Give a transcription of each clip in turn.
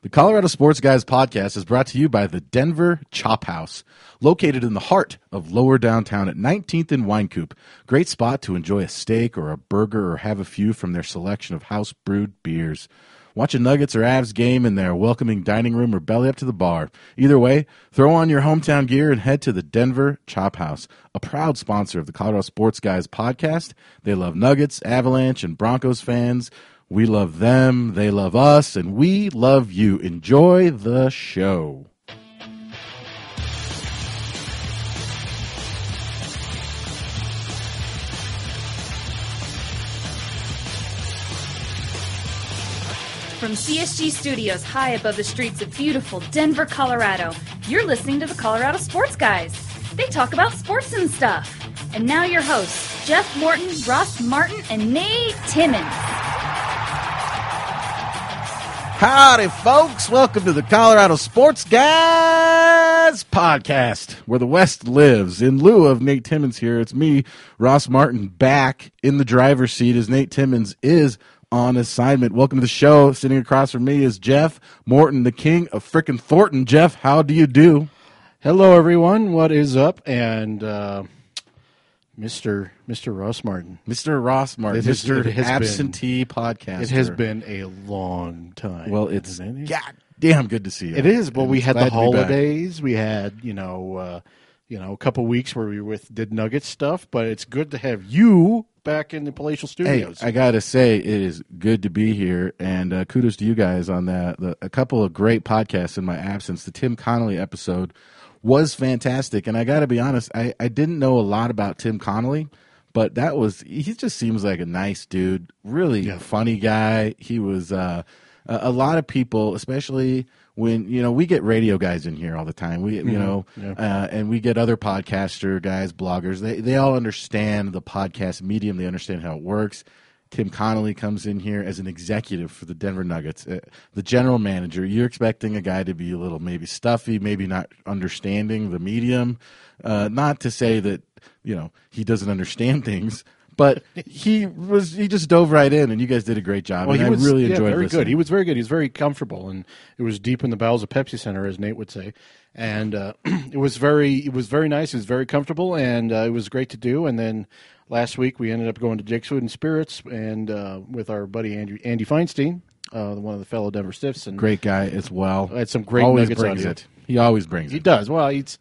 The Colorado Sports Guys podcast is brought to you by the Denver Chop House, located in the heart of lower downtown at 19th and Wynkoop. Great spot to enjoy a steak or a burger or have a few from their selection of house brewed beers. Watch a Nuggets or Avs game in their welcoming dining room or belly up to the bar. Either way, throw on your hometown gear and head to the Denver Chop House, a proud sponsor of the Colorado Sports Guys podcast. They love Nuggets, Avalanche, and Broncos fans. We love them, they love us, and we love you. Enjoy the show. From CSG Studios high above the streets of beautiful Denver, Colorado, you're listening to the Colorado Sports Guys. They talk about sports and stuff. And now your hosts, Jeff Morton, Ross Martin, and Nate Timmons. Howdy, folks. Welcome to the Colorado Sports Guys podcast, where the West lives. In lieu of Nate Timmons here, it's me, Ross Martin, back in the driver's seat as Nate Timmons is on assignment. Welcome to the show. Sitting across from me is Jeff Morton, the king of frickin' Thornton. Jeff, how do you do? Hello, everyone. What is up? And uh, Mr. Mr. Ross Martin. Mr. Ross Martin, It has- Mr. it has been- Absentee Podcast. It has been a long time. Well, it's hasn't it? god damn good to see you. It is. Well, we had glad the to be back. holidays. We had you know, uh, you know, a couple weeks where we with did Nugget stuff. But it's good to have you back in the palatial Hey, studios. I gotta say, it is good to be here, and uh, kudos to you guys on that. The, a couple of great podcasts in my absence. The Tim Connelly episode was fantastic, and I gotta be honest, I, I didn't know a lot about Tim Connelly, but that was he just seems like a nice dude, really funny guy. He was uh, a, lot of people, especially when you know we get radio guys in here all the time. We you know, uh, and we get other podcaster guys, bloggers. They they all understand the podcast medium. They understand how it works. Tim Connelly comes in here as an executive for the Denver Nuggets, uh, the general manager. You're expecting a guy to be a little maybe stuffy, maybe not understanding the medium. Uh, not to say that you know he doesn't understand things, but he was he just dove right in, and you guys did a great job. well, and he I was really yeah, enjoyed very listening. good. He was very good. He was very comfortable, and it was deep in the bowels of Pepsi Center, as Nate would say. And uh, it was very, it was very nice. It was very comfortable, and uh, it was great to do. And then last week we ended up going to Jake's Food and Spirits, and uh, with our buddy Andy, Andy Feinstein, uh, one of the fellow Denver Stiffs, and great guy as well. I had some great always nuggets brings it. He always brings He it. He does well. He's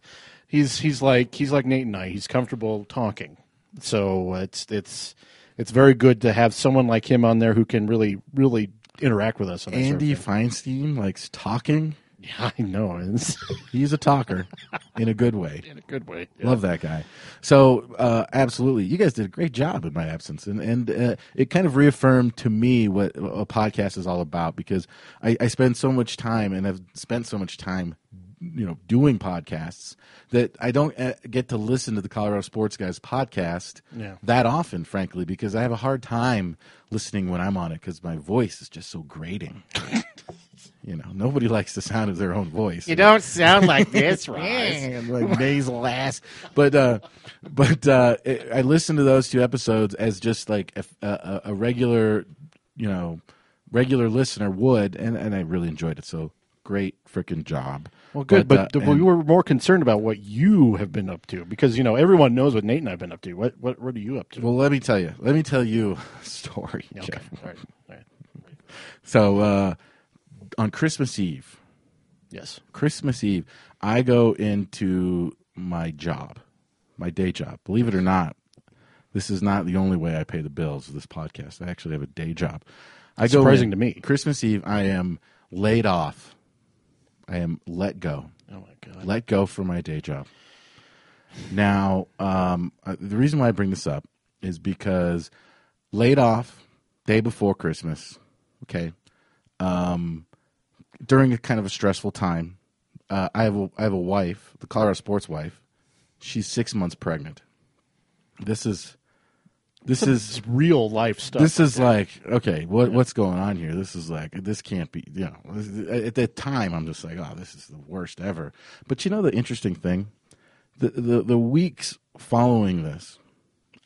he's he's like he's like Nate and I. He's comfortable talking, so it's it's it's very good to have someone like him on there who can really really interact with us. On that sort of Andy. Feinstein likes talking. Yeah, I know, it's He's a talker in a good way. in a good way. Love that guy. So, uh, absolutely, you guys did a great job in my absence, and and uh, it kind of reaffirmed to me what a podcast is all about because I, I spend so much time and have spent so much time, you know, doing podcasts that I don't uh, get to listen to the Colorado Sports Guys podcast Yeah. that often, frankly, because I have a hard time listening when I'm on it because my voice is just so grating. You know, nobody likes the sound of their own voice. You don't sound like this, Ross. Like nasal ass. But uh, but uh, it, I listened to those two episodes as just like a, a, a regular, you know, regular listener would, and, and I really enjoyed it. So great freaking job. Well, good, but, uh, the- we were more concerned about what you have been up to because you know everyone knows what Nate and I've been up to. What what what are you up to? well, let me tell you. Let me tell you a story. okay, Jeff. all right, all right. So uh, on Christmas Eve, yes, Christmas Eve, I go into my job, my day job. Believe it or not, this is not the only way I pay the bills of this podcast. I actually have a day job. I go Surprising in- to me. Christmas Eve, I am laid off. I am let go. oh my god, Let go from my day job. Now, um, uh, the reason why I bring this up is because laid off day before Christmas. Okay, um, during a kind of a stressful time. Uh, I have a, I have a wife, the Colorado sports wife. She's six months pregnant. This is this is real life stuff. this is like okay, what what's going on here? This is like this can't be. You know, at the time I'm just like, oh, this is the worst ever. But you know the interesting thing, the the, the weeks following this,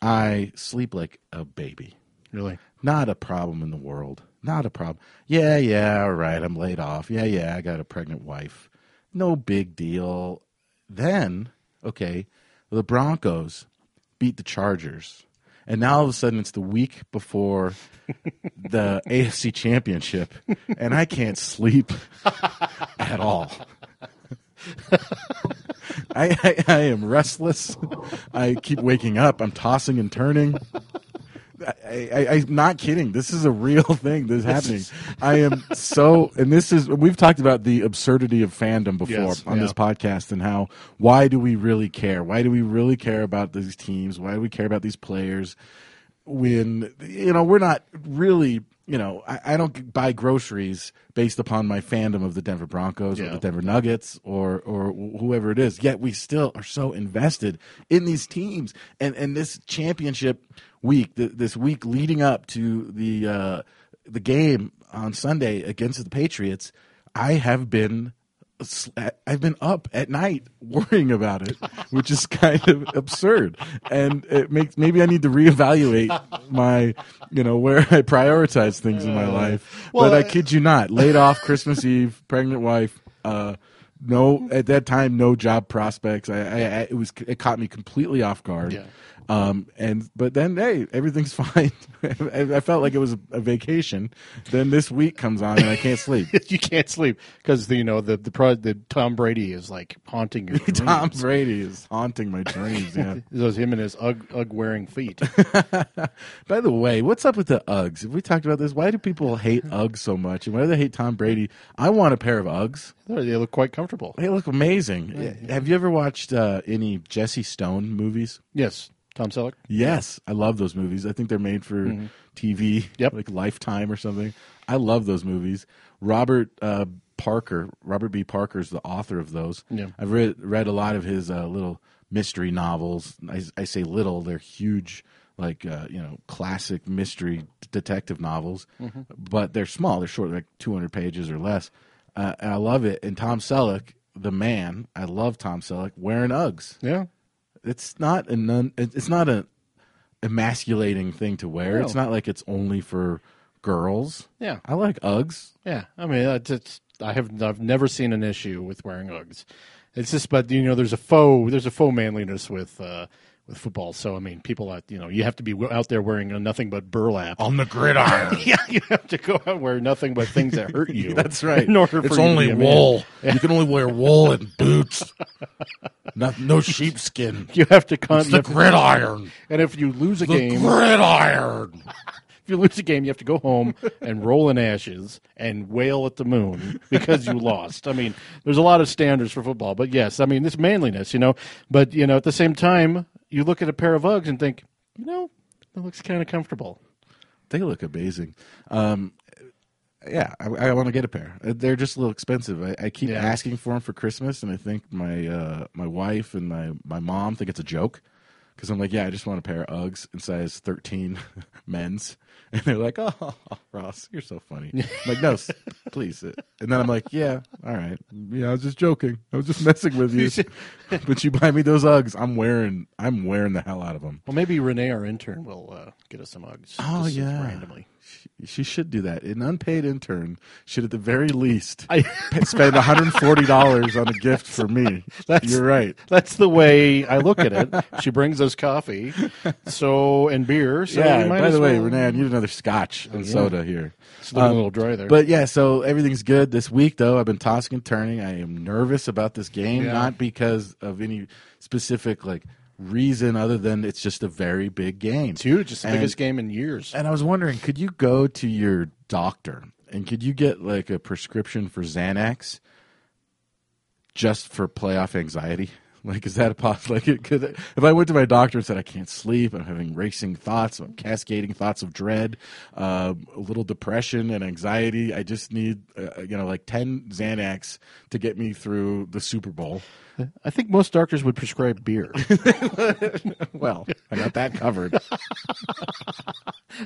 I sleep like a baby. really. Not a problem in the world. Not a problem. Yeah, yeah, all right. I'm laid off. Yeah, yeah. I got a pregnant wife. No big deal. Then, okay, the Broncos beat the Chargers. And now all of a sudden it's the week before the AFC championship, and I can't sleep at all. I, I, I am restless. I keep waking up. I'm tossing and turning. I, I, I'm not kidding. This is a real thing that's happening. I am so, and this is, we've talked about the absurdity of fandom before Yes, on yeah. this podcast and how, why do we really care? Why do we really care about these teams? Why do we care about these players? When, you know, we're not really, you know, I, I don't buy groceries based upon my fandom of the Denver Broncos or the Denver Nuggets or or whoever it is. Yet we still are so invested in these teams and and this championship week, th- this week leading up to the uh, the game on Sunday against the Patriots. I have been I've been up at night worrying about it, which is kind of absurd, and it makes maybe I need to reevaluate my, you know, where I prioritize things in my life. well, but I I- kid you not, laid off Christmas Eve, pregnant wife, uh, no at that time no job prospects. I, I, I it was it caught me completely off guard. Yeah. Um, and but then hey, everything's fine. I, felt like it was a, vacation. Then this week comes on and I can't sleep. you can't sleep because you know the the, pro, the Tom Brady is like haunting your dreams. Tom. Brady is haunting my dreams. Yeah. Those him and his ug, ug wearing feet. By the way, what's up with the Uggs? Have we talked about this? Why do people hate Uggs so much? And why do they hate Tom Brady? I want a pair of Uggs. they look quite comfortable. They look amazing. Have you ever watched uh, any Jesse Stone movies? Yes, Tom Selleck. Yes, I love those movies. I think they're made for TV, Mm-hmm. Yep. like Lifetime or something. I love those movies. Robert uh, Parker, Robert B. Parker is the author of those. Yeah. I've read read a lot of his uh, little mystery novels. I, I say little; they're huge, like uh, you know, classic mystery detective novels. Mm-hmm. But they're small; they're short, like two hundred pages or less. Uh, and I love it. And Tom Selleck, the man, I love Tom Selleck wearing Uggs Yeah, it's not a non, it's not a emasculating thing to wear. No. It's not like it's only for girls. yeah, I like Uggs. yeah. I mean, it's, it's I have I've never seen an issue with wearing Uggs. It's just, but you know, there's a faux there's a faux manliness with uh, with football. So I mean, people that you know, you have to be out there wearing nothing but burlap. On the gridiron. yeah, you have to go out wear nothing but things that hurt you. That's right. In order it's only be a man. wool. You can only wear wool and boots. Not, no sheepskin. You have to con- the gridiron. and if you lose a The game, gridiron. if you lose a game, you have to go home and roll in ashes and wail at the moon because you lost. I mean, there's a lot of standards for football, but yes, I mean this manliness, you know. But you know, at the same time, you look at a pair of Uggs and think, you know, that looks kind of comfortable. They look amazing. Um, yeah, I, I want to get a pair. Uh, They're just a little expensive. I, I keep Yeah. asking for them for Christmas, and I think my uh, my wife and my, my mom think it's a joke because I'm like, yeah, I just want a pair of Uggs in size 13 men's, and they're like, oh, Ross, you're so funny. I'm like, no, please. And then I'm like, yeah, all right, yeah, I was just joking. I was just messing with you. but you buy me those Uggs, I'm wearing I'm wearing the hell out of them. Well, maybe Renee, our intern, will uh, get us some Uggs. Oh, yeah. randomly. She, she should do that. An unpaid intern should, at the very least, I- spend one hundred and forty dollars on a gift for me. That's- You're right. That's the way I look at it. She brings us coffee, so and beer. So yeah. might By the way, Renee, need another scotch and yeah. soda here. It's Um, a little dry there. But yeah, so everything's good this week. Though I've been tossing and turning. I am nervous about this game, Yeah. not because of any specific like reason other than it's just a very big game. it's huge. It's the And- biggest game in years. And I was wondering, could you go to your doctor and could you get like a prescription for Xanax just for playoff anxiety? Like, is that a possible? Like, could, if I went to my doctor and said I can't sleep, I'm having racing thoughts, I'm cascading thoughts of dread, uh, a little depression and anxiety. I just need, uh, you know, like ten Xanax to get me through the Super Bowl. I think most doctors would prescribe beer. Well, I got that covered.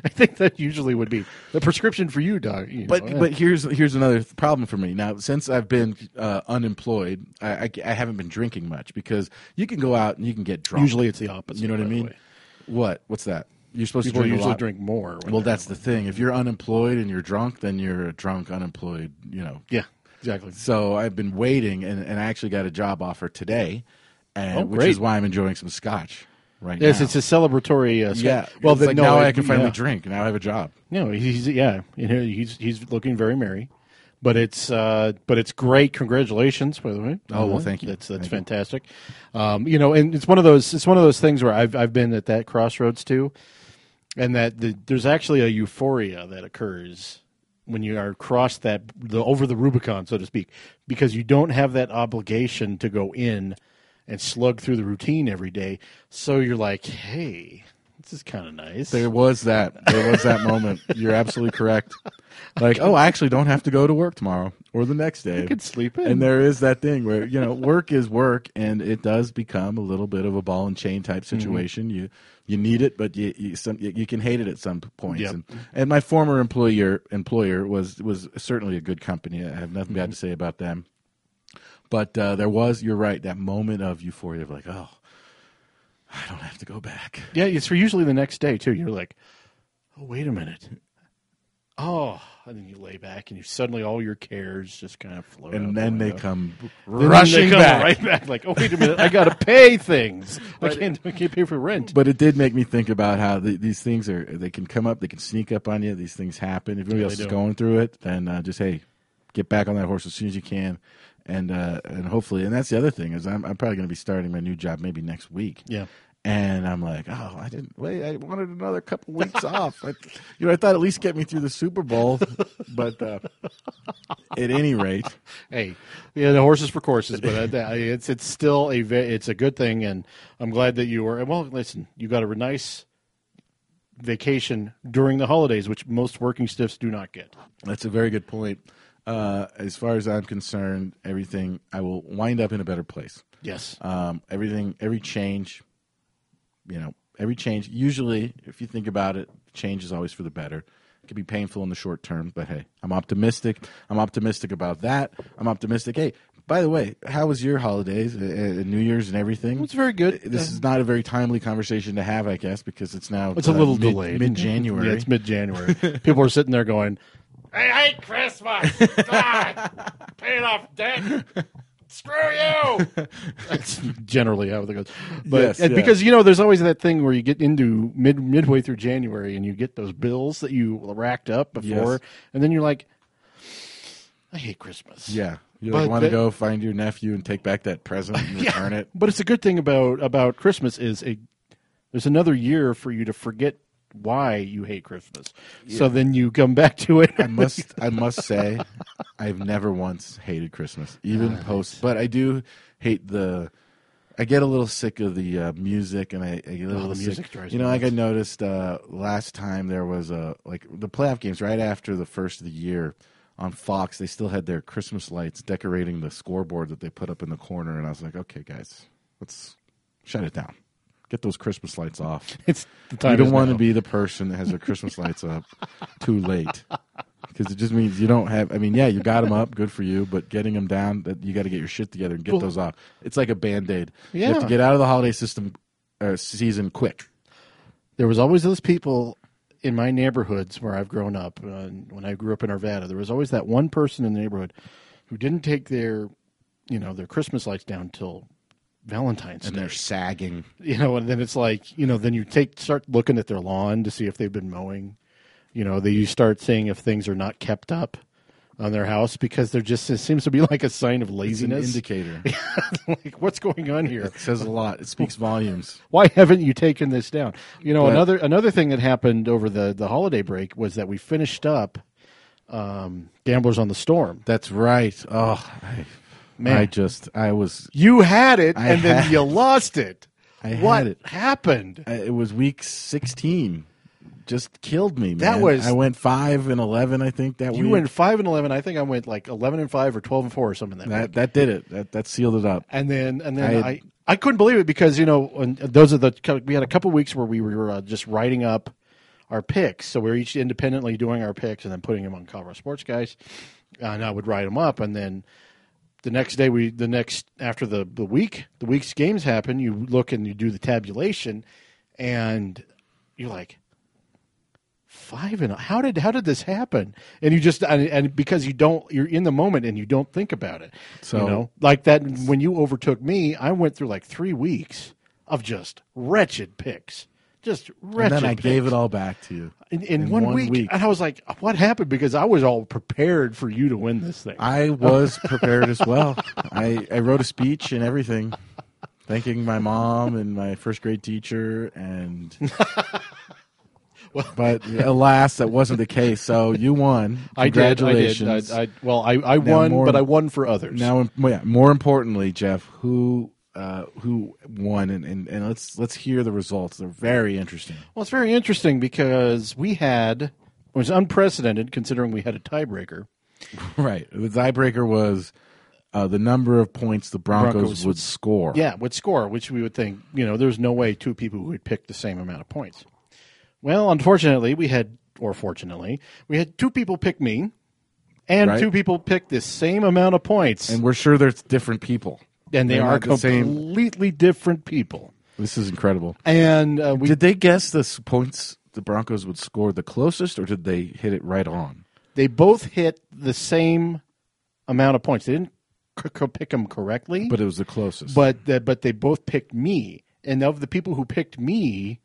I think that usually would be the prescription for you, doc. you But know. but here's here's another th- problem for me now. Since I've been uh, unemployed, I, I, I haven't been drinking much because you can go out and you can get drunk. usually it's the opposite. you know what I mean? What? What's that? You're supposed People to drink a usually drink more. Well, that's the thing. If you're unemployed and you're drunk, then you're a drunk, unemployed. You know. yeah, exactly. So I've been waiting, and, and I actually got a job offer today, and Oh, which is why I'm enjoying some scotch right now. Yes, now. it's a celebratory. Uh, yeah. Well, then like no, now it- I can finally yeah. drink. Now I have a job. No, he's yeah, you know, he's he's looking very merry, but it's uh, but it's great. Congratulations, by the way. Oh, well, thank you. That's that's Thank you. fantastic. Um, you know, and it's one of those it's one of those things where I've I've been at that crossroads too, and that the, there's actually a euphoria that occurs when you are across that the over the Rubicon, so to speak, because you don't have that obligation to go in and slug through the routine every day. So you're like, hey, this is kind of nice. There was that. There was that moment. You're absolutely correct. Like, oh, I actually don't have to go to work tomorrow or the next day. You could sleep in. And there is that thing where you know work is work, and it does become a little bit of a ball and chain type Mm-hmm. situation. You you need it, but you you, some, you can hate it at some points. Yep. And, and my former employer employer was was certainly a good company. I have nothing Mm-hmm. bad to say about them. But uh, there was, you're right, that moment of euphoria of like, oh, I don't have to go back. Yeah, it's for usually the next day too. You're like, oh wait a minute, oh, and then you lay back and you suddenly all your cares just kind of float. and the then they come Then rushing they come back. right back. Like, oh wait a minute, I got to pay things. I can't, I can't pay for rent. But it did make me think about how the, these things are. They can come up. They can sneak up on you. These things happen. If anybody Yeah, else is going through it, then uh, just hey, get back on that horse as soon as you can, and uh, and hopefully. And that's the other thing is I'm, I'm probably going to be starting my new job maybe next week. Yeah. And I'm like, oh, I didn't wait. I wanted another couple weeks off. I, you know, I thought at least get me through the Super Bowl. But uh, at any rate, Hey, yeah, the horses for courses, but uh, it's it's still a it's a good thing, and I'm glad that you were. Well, listen, you got a nice vacation during the holidays, which most working stiffs do not get. That's a very good point. Uh, as far as I'm concerned, everything I will wind up in a better place. Yes. Um, everything, every change, you know, every change. Usually, if you think about it, change is always for the better. It can be painful in the short term, but hey, I'm optimistic. I'm optimistic about that. I'm optimistic. Hey, by the way, how was your holidays, uh, uh, New Year's, and everything? It's very good. This is not a very timely conversation to have, I guess, because it's now It's a uh, little mid, delayed. mid January. Yeah, it's mid January. People are sitting there going, I hate Christmas. God, paying off debt. Screw you. That's generally how it goes. But Yes, yeah. because you know, there's always that thing where you get into mid midway through January and you get those bills that you racked up before, Yes. and then you're like, I hate Christmas. Yeah. You like want to go find your nephew and take back that present and return it. But it's a good thing about about Christmas is a there's another year for you to forget why you hate Christmas. So then you come back to it. I must I must say I've never once hated Christmas, even post. But I do hate the. I get a little sick of the uh, music, and I, I get a little Oh, the sick. music you know, like I noticed uh, last time there was a like the playoff games right after the first of the year on Fox. They still had their Christmas lights decorating the scoreboard that they put up in the corner, and I was like, okay, guys, let's shut it down. Get those Christmas lights off. it's the time You don't want to be the person that has their Christmas lights up too late because it just means you don't have. I mean, yeah, you got them up, good for you, but getting them down, that you got to get your shit together and get Well- those off. It's like a band aid. You have to get out of the holiday system uh, season quick. there was always those people in my neighborhoods where I've grown up. Uh, when I grew up in Arvada, there was always that one person in the neighborhood who didn't take their, you know, their Christmas lights down till Valentine's And Day. they're sagging. you know, and then it's like, you know, then you take start looking at their lawn to see if they've been mowing. You know, they you start seeing if things are not kept up on their house because there just it seems to be like a sign of It's an laziness. indicator. like, what's going on here? It says a lot. It speaks volumes. Why haven't you taken this down? You know, But- another another thing that happened over the the holiday break was that we finished up um, Gamblers on the Storm. That's right. Oh, I, Man. I just I was You had it, I and then you lost it. I had what it. happened? I- it was week 16 just killed me man. That was- I went 5 and 11 I think that You week went five and eleven. I think I went like eleven and five or twelve and four or something. That, that that did it that that sealed it up and then and I then had- I, I couldn't believe it because you know those are the we had a couple weeks where we were uh, just writing up our picks. So we're each independently doing our picks and then putting them on Colorado Sports Guys, and I would write them up, and then the next day we the next after the the week the week's games happen, you look and you do the tabulation, and you're like. Five and how did how did this happen? And you just and, and because you don't you're in the moment and you don't think about it. So- you know, like that when you overtook me, I went through like three weeks of just wretched picks, just and then I gave it all back to you in, in, in one, one week. week. and I was like, "What happened?" Because I was all prepared for you to win this thing. I oh. was prepared as well. I, I wrote a speech and everything, thanking my mom and my first grade teacher, and Well, but alas, that wasn't the case. So you won. I did. I did. I, I, well, I, I Now won, more- but I won for others. Now, yeah, more importantly, Jeff, who uh, who won, and, and, and let's let's hear the results. They're very interesting. well, it's very interesting because we had it was unprecedented considering we had a tiebreaker. Right. The tiebreaker was uh, the number of points the Broncos, Broncos would score. Yeah, would score, which we would think, you know, there's no way two people would pick the same amount of points. Well, unfortunately, we had, or fortunately, we had two people pick me, and Right. two people pick the same amount of points, And we're sure there's different people. And they they're are not the same. completely different people. This is incredible. And uh, we Did they guess the s- points the Broncos would score the closest, or did they hit it right on? they both hit the same amount of points. They didn't c- c- pick them correctly, But it was the closest. but the, but they both picked me, and of the people who picked me,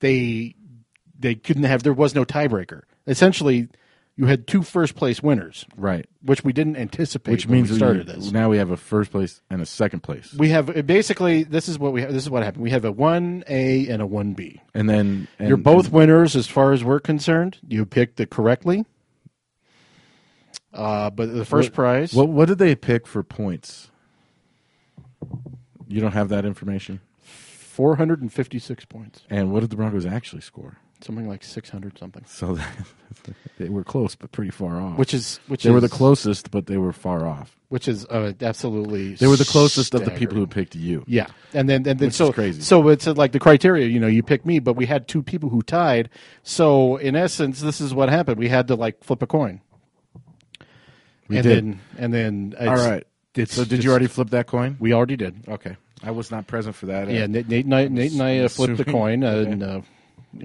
they they couldn't have. There was no tiebreaker. Essentially, you had two first place winners, right, which we didn't anticipate. which when means we we- started this. now we have a first place and a second place, We have basically this is what we have. This is what happened. We have a one A and a one B. and then and, You're both and- winners as far as we're concerned. You picked it correctly. Uh, but the first What- prize, What what did they pick for points? You don't have that information. four hundred and fifty-six points, And what did the Broncos actually score? Something like six hundred something, So they were close, but pretty far off. which is which they is, were the closest, but they were far off. which is uh, absolutely They were the closest of the people who picked you. Yeah, and then and then Which so crazy. so it's uh, like the criteria. You know, you pick me, but we had two people who tied. So in essence, this is what happened. We had to like flip a coin. We and did. Then, and then All right. It's So did just- you already flip that coin? We already did. Okay. I was not present for that. Yeah, Nate, Nate and I, Nate and I uh, flipped the coin, uh, and uh,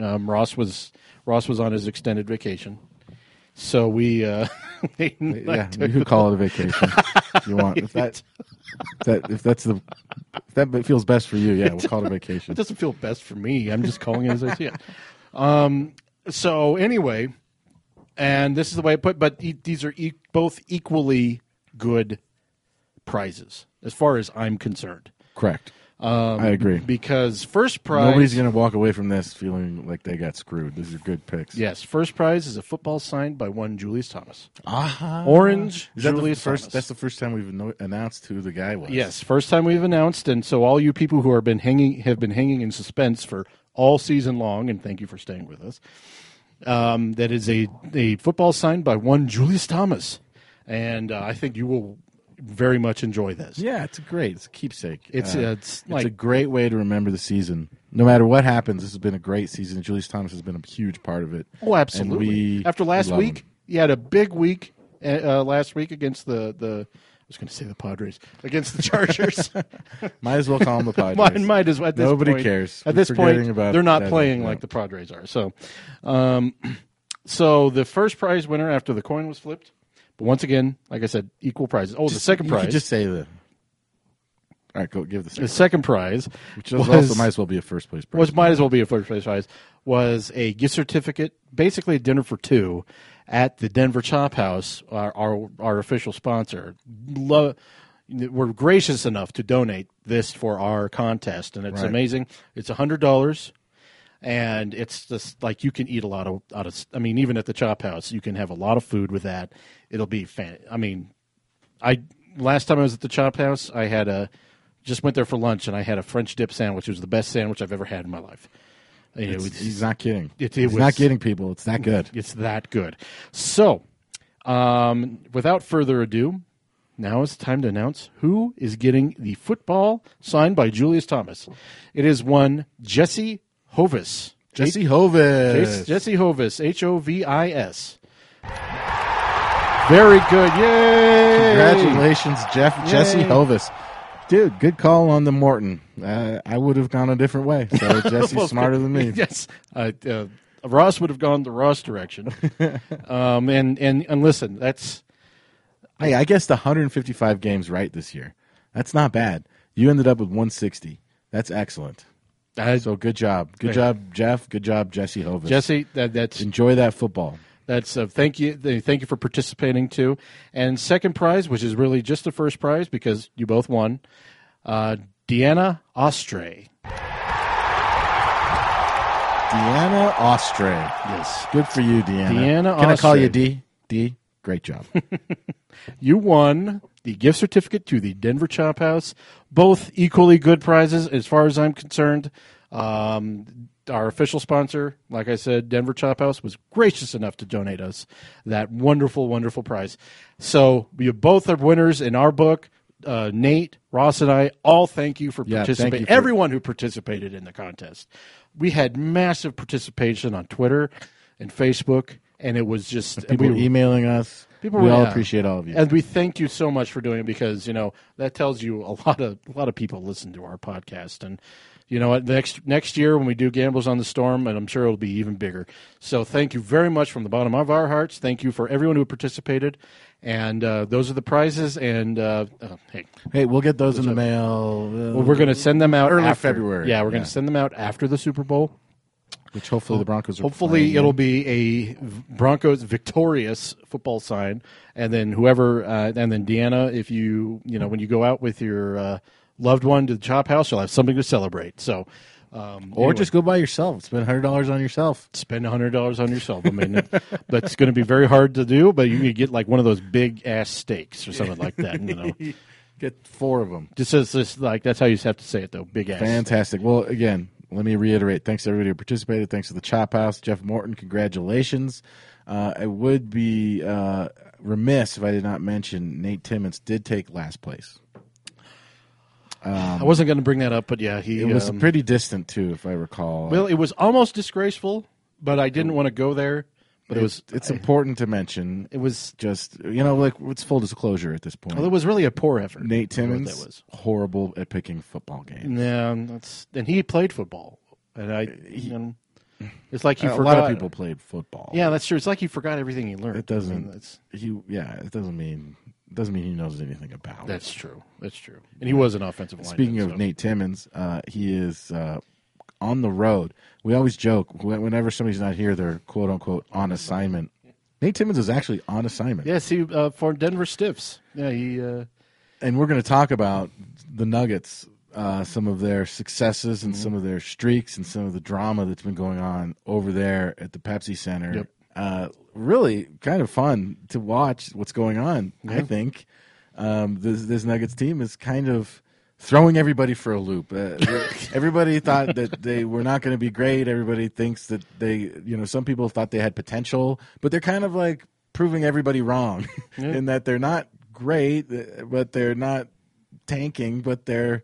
um, Ross was Ross was on his extended vacation. So we, uh, yeah, you the- call it a vacation if you want. If that, if that if that's the if that feels best for you, yeah, we'll call it a vacation. It doesn't feel best for me. I'm just calling it as I see it. Um, so anyway, and this is the way I put. But e- these are e- both equally good prizes, as far as I'm concerned. Correct. Um, I agree. Because first prize, Nobody's going to walk away from this feeling like they got screwed. These are good picks. yes, first prize is a football signed by one Julius Thomas. Ah. Orange Is that Julius first? Thomas. That's the first time we've no, announced who the guy was. Yes, first time we've announced, and so all you people who have been hanging have been hanging in suspense for all season long, and thank you for staying with us. Um, that is a a football signed by one Julius Thomas, and uh, I think you will very much enjoy this. Yeah, it's great. It's a keepsake. It's- Uh, it's it's like- a great way to remember the season. No matter what happens, this has been a great season. Julius Thomas has been a huge part of it. Oh, absolutely. We After last love week, him. you had a big week uh, uh, last week against the the. I was going to say the Padres against the Chargers. might as well call them the Padres. might, might as well. At this Nobody point, cares. At We're this point, they're not that. playing No. like the Padres are. So, um, so the first prize winner after the coin was flipped, but once again, like I said, equal prizes. Oh, the second prize. could just say the. All right, go give the the second. second prize, Which was, also might as well be a first place prize. Which might as well be a first place prize. Was a gift certificate, basically a dinner for two, at the Denver Chop House, our our, our official sponsor. Lo- we're gracious enough to donate this for our contest, and it's Right. amazing. It's a hundred dollars, and it's just like you can eat a lot of out of. I mean, even at the Chop House, you can have a lot of food with that. It'll be fan. I mean, I last time I was at the Chop House, I had a just went there for lunch and I had a French dip sandwich. It was the best sandwich I've ever had in my life. It It's- was- he's not kidding. It- it he's was- not kidding people. It's that good. It's that good. So, um, without further ado, now it's time to announce who is getting the football signed by Julius Thomas. It is one Jesse Hovis. Jesse H- Hovis. Jesse Hovis, H O V I S. Very good. Yay! Congratulations, Jeff Jesse Hovis. Dude, good call on the Morton. Uh, I would have gone a different way. So Jesse's Well, smarter than me. Yes, uh, uh, Ross would have gone the Ross direction. um, and and and listen, that's Hey, I guessed 155 games right this year. That's not bad. You ended up with 160. That's excellent. Uh, So good job. Good job, Jeff. Good job, Jesse Hovis. Jesse. That, that's Enjoy that football. That's uh, thank you, thank you for participating too. And second prize, which is really just the first prize because you both won, uh, Deanna Ostray. Deanna Ostray. Yes, Good for you, Deanna. Deanna Can I call you Ostray. D? D? Great job. you won the gift certificate to the Denver Chop House. Both equally good prizes, as far as I'm concerned. Um, our official sponsor, like I said, Denver Chop House, was gracious enough to donate us that wonderful, wonderful prize. So you both are winners in our book. Uh, Nate, Ross, and I all thank you for Yeah, participating. you for- Everyone who participated in the contest. We had massive participation on Twitter and Facebook, and it was just People we- emailing us. People we were- all yeah. appreciate all of you. and we thank you so much for doing it because you know that tells you a lot of a lot of people listen to our podcast and you know what next next year when we do gamblers on the storm and i'm sure it'll be even bigger so thank you very much from the bottom of our hearts thank you for everyone who participated and uh, those are the prizes and uh, uh, hey hey, we'll get those in the mail. well, we're going to send them out Early after- February. yeah we're going to send them out after the super bowl which hopefully the Broncos are Hopefully, it'll be a Broncos victorious football sign, and then whoever, uh, and then Deanna, if you you know when you go out with your uh, loved one to the chop house, you'll have something to celebrate. So, um, Or anyway, just go by yourself. Spend hundred dollars on yourself. spend hundred dollars on yourself. I mean, that's going to be very hard to do, but you can get like one of those big ass steaks or something like that. You know, Get four of them. just as this like that's how you have to say it though, big ass. Fantastic. Well, again, let me reiterate. Thanks to everybody who participated. Thanks to the Chop House, Jeff Morton. Congratulations. Uh, I would be uh, remiss if I did not mention Nate Timmons did take last place. I wasn't going to bring that up, but yeah, he It was um, pretty distant too, if I recall. well, it was almost disgraceful, but I didn't want to go there. But it was it's important to mention. it was Just you know, like it's full disclosure at this point. well, it was really a poor effort. Nate Timmons that was. horrible at picking football games. Yeah, that's and he played football, and I. you know, it's like he forgot a forgot. lot of people played football. Yeah, that's true. It's like he forgot everything he learned. it doesn't. I mean, that's he yeah, it doesn't mean it doesn't mean he knows anything about it. that's true. That's true. And he was an offensive lineman. Speaking of so- Nate Timmons, uh, he is uh, on the road. We always joke whenever somebody's not here, they're quote unquote on assignment. Nate Timmons is actually on assignment, yes, he uh, for Denver Stiffs. Yeah, he. Uh, and we're going to talk about the Nuggets, uh, some of their successes Mm-hmm. and some of their streaks and some of the drama that's been going on over there at the Pepsi Center. Yep. Uh, really, kind of fun to watch what's going on. I think um, this this Nuggets team is kind of throwing everybody for a loop. Uh, everybody thought that they were not going to be great. Everybody thinks that they, you know, some people thought they had potential, but they're kind of like proving everybody wrong in that they're not great, uh, but they're not tanking, but they're.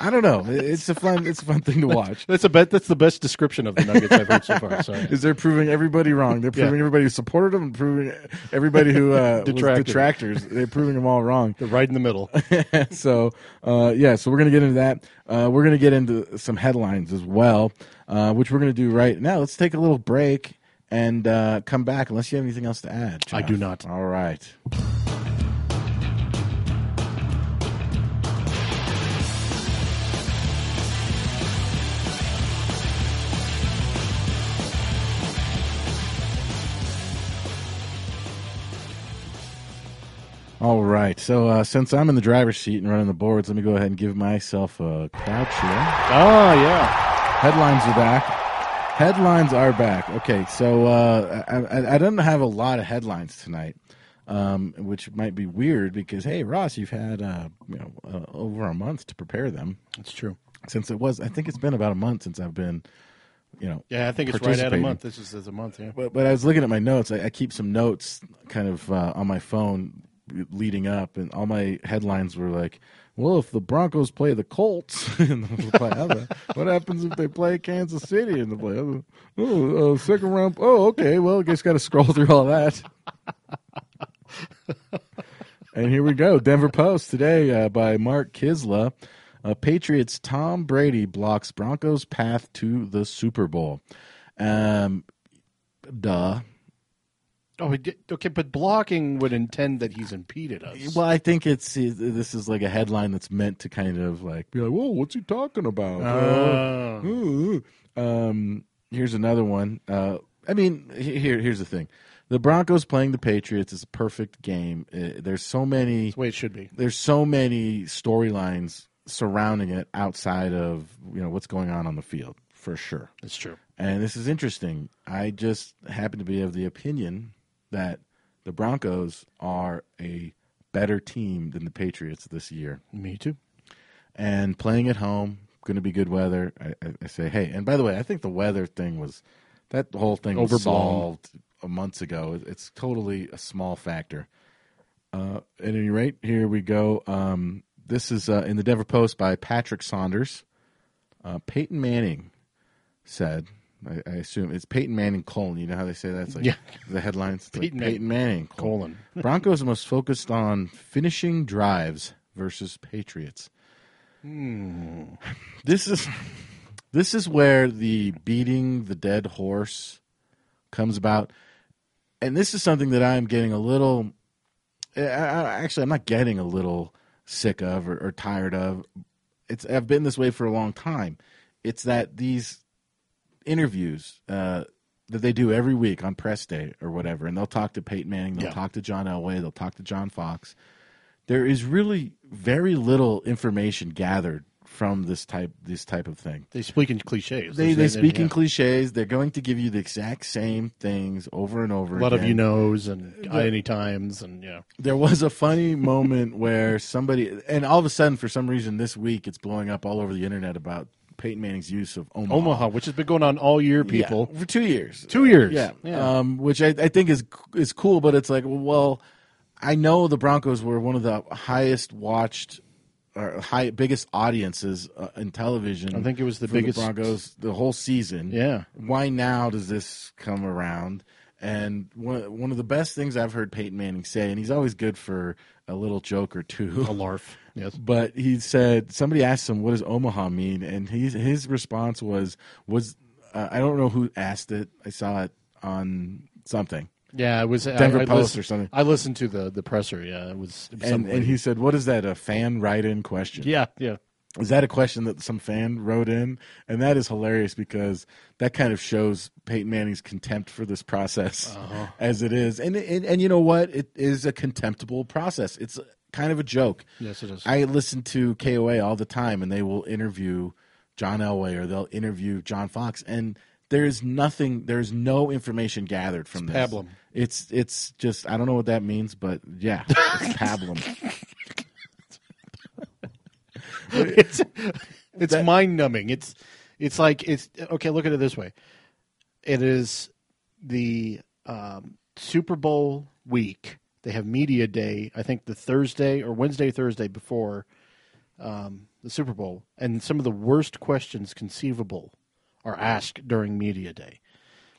I don't know. It's a fun. It's a fun thing to watch. that's a bet. That's the best description of the Nuggets I've heard so far. Sorry. Is they're proving everybody wrong. They're proving everybody who supported them, and proving everybody who uh, detractors. They're proving them all wrong. They're right in the middle. so uh, yeah, so we're gonna get into that. Uh, we're gonna get into some headlines as well, uh, which we're gonna do right now. Let's take a little break and uh, come back. Unless you have anything else to add, I do not. All right. All right. So uh, since I'm in the driver's seat and running the boards, let me go ahead and give myself a crowd cheer. Oh yeah. Headlines are back. Headlines are back. Okay, so uh, I, I, I don't have a lot of headlines tonight. um, which might be weird because hey, Ross, you've had uh, you know uh, over a month to prepare them It's true. since it was. I think it's been about a month since I've been, you know. Yeah, I think it's right at a month. This is as a month. Yeah. But, but I was looking at my notes. I, I keep some notes kind of uh, on my phone leading up, and all my headlines were like, "Well, if the Broncos play the Colts in the play, what happens if they play Kansas City in the play? Oh, uh, second round. Oh, okay. Well, I guess got to scroll through all that." and here we go. Denver Post today uh, by Mark Kiszla. Patriots Tom Brady blocks Broncos path to the Super Bowl. Um, duh. Oh, he did, okay, but blocking would intend that he's impeded us. Well, I think it's this is like a headline that's meant to kind of like be like, "Whoa, what's he talking about?" Oh. Uh, ooh. um, here's another one. Uh, I mean, here here's the thing: the Broncos playing the Patriots is a perfect game. Uh, there's so many That's the way it should be. there's so many storylines surrounding it outside of you know what's going on on the field for sure. That's true. And this is interesting. I just happen to be of the opinion that the Broncos are a better team than the Patriots this year. Me too. And playing at home, going to be good weather. I, I, say, hey, and by the way, I think the weather thing was that whole thing was solved a months ago. It's totally a small factor. Uh, at any rate, here we go. Um, this is uh, in the Denver Post by Patrick Saunders. Uh, Peyton Manning said, I, I assume it's Peyton Manning colon. You know how they say that? It's like Yeah. the headlines. It's like Peyton Peyton, Manning, Manning colon. Broncos most focused on finishing drives versus Patriots. Hmm. This is this is where the beating the dead horse comes about, and this is something that I'm getting a little. I, actually, I'm not getting a little sick of or, or tired of. It's I've been this way for a long time. It's that these interviews uh, that they do every week on press day or whatever, and they'll talk to Peyton Manning, they'll Yeah. talk to John Elway, they'll talk to John Fox. There is really very little information gathered from this type this type of thing. They speak in cliches. They they speak in yeah. cliches. They're going to give you the exact same things over and over. a lot of you knows and any times and yeah. There was a funny moment where somebody, and all of a sudden, for some reason, this week it's blowing up all over the internet about Peyton Manning's use of Omaha. Omaha, which has been going on all year, people. Yeah, for two years. Two years. Yeah, Yeah. Um, which I, I think is is cool, but it's like, well, I know the Broncos were one of the highest watched, or high biggest audiences uh, in television. I think it was the for biggest- Broncos the whole season. Yeah. Why now does this come around? And one one of the best things I've heard Peyton Manning say, and he's always good for a little joke or two. A larf. Yes. But he said somebody asked him, "What does Omaha mean?" And he, his response was, "Was uh, I don't know who asked it. I saw it on something." Yeah, it was Denver I, I Post listened- or something. I listened to the the presser. Yeah, it was. It was And, and he said, "What is that? A fan write-in question?" Yeah, yeah. Is that a question that some fan wrote in? And that is hilarious because that kind of shows Peyton Manning's contempt for this process Uh-huh. as it is. And, and and you know what? It is a contemptible process. It's kind of a joke. Yes, it is. I listen to KOA all the time, and they will interview John Elway or they'll interview John Fox, and there is nothing, there is no information gathered from this. pablum. It's it's just I don't know what that means, but yeah, it's pablum. it's it's mind numbing. It's it's like it's okay. Look at it this way: it is the um, Super Bowl week. They have media day. I think the Thursday or Wednesday, Thursday before um, the Super Bowl, and some of the worst questions conceivable are asked during media day.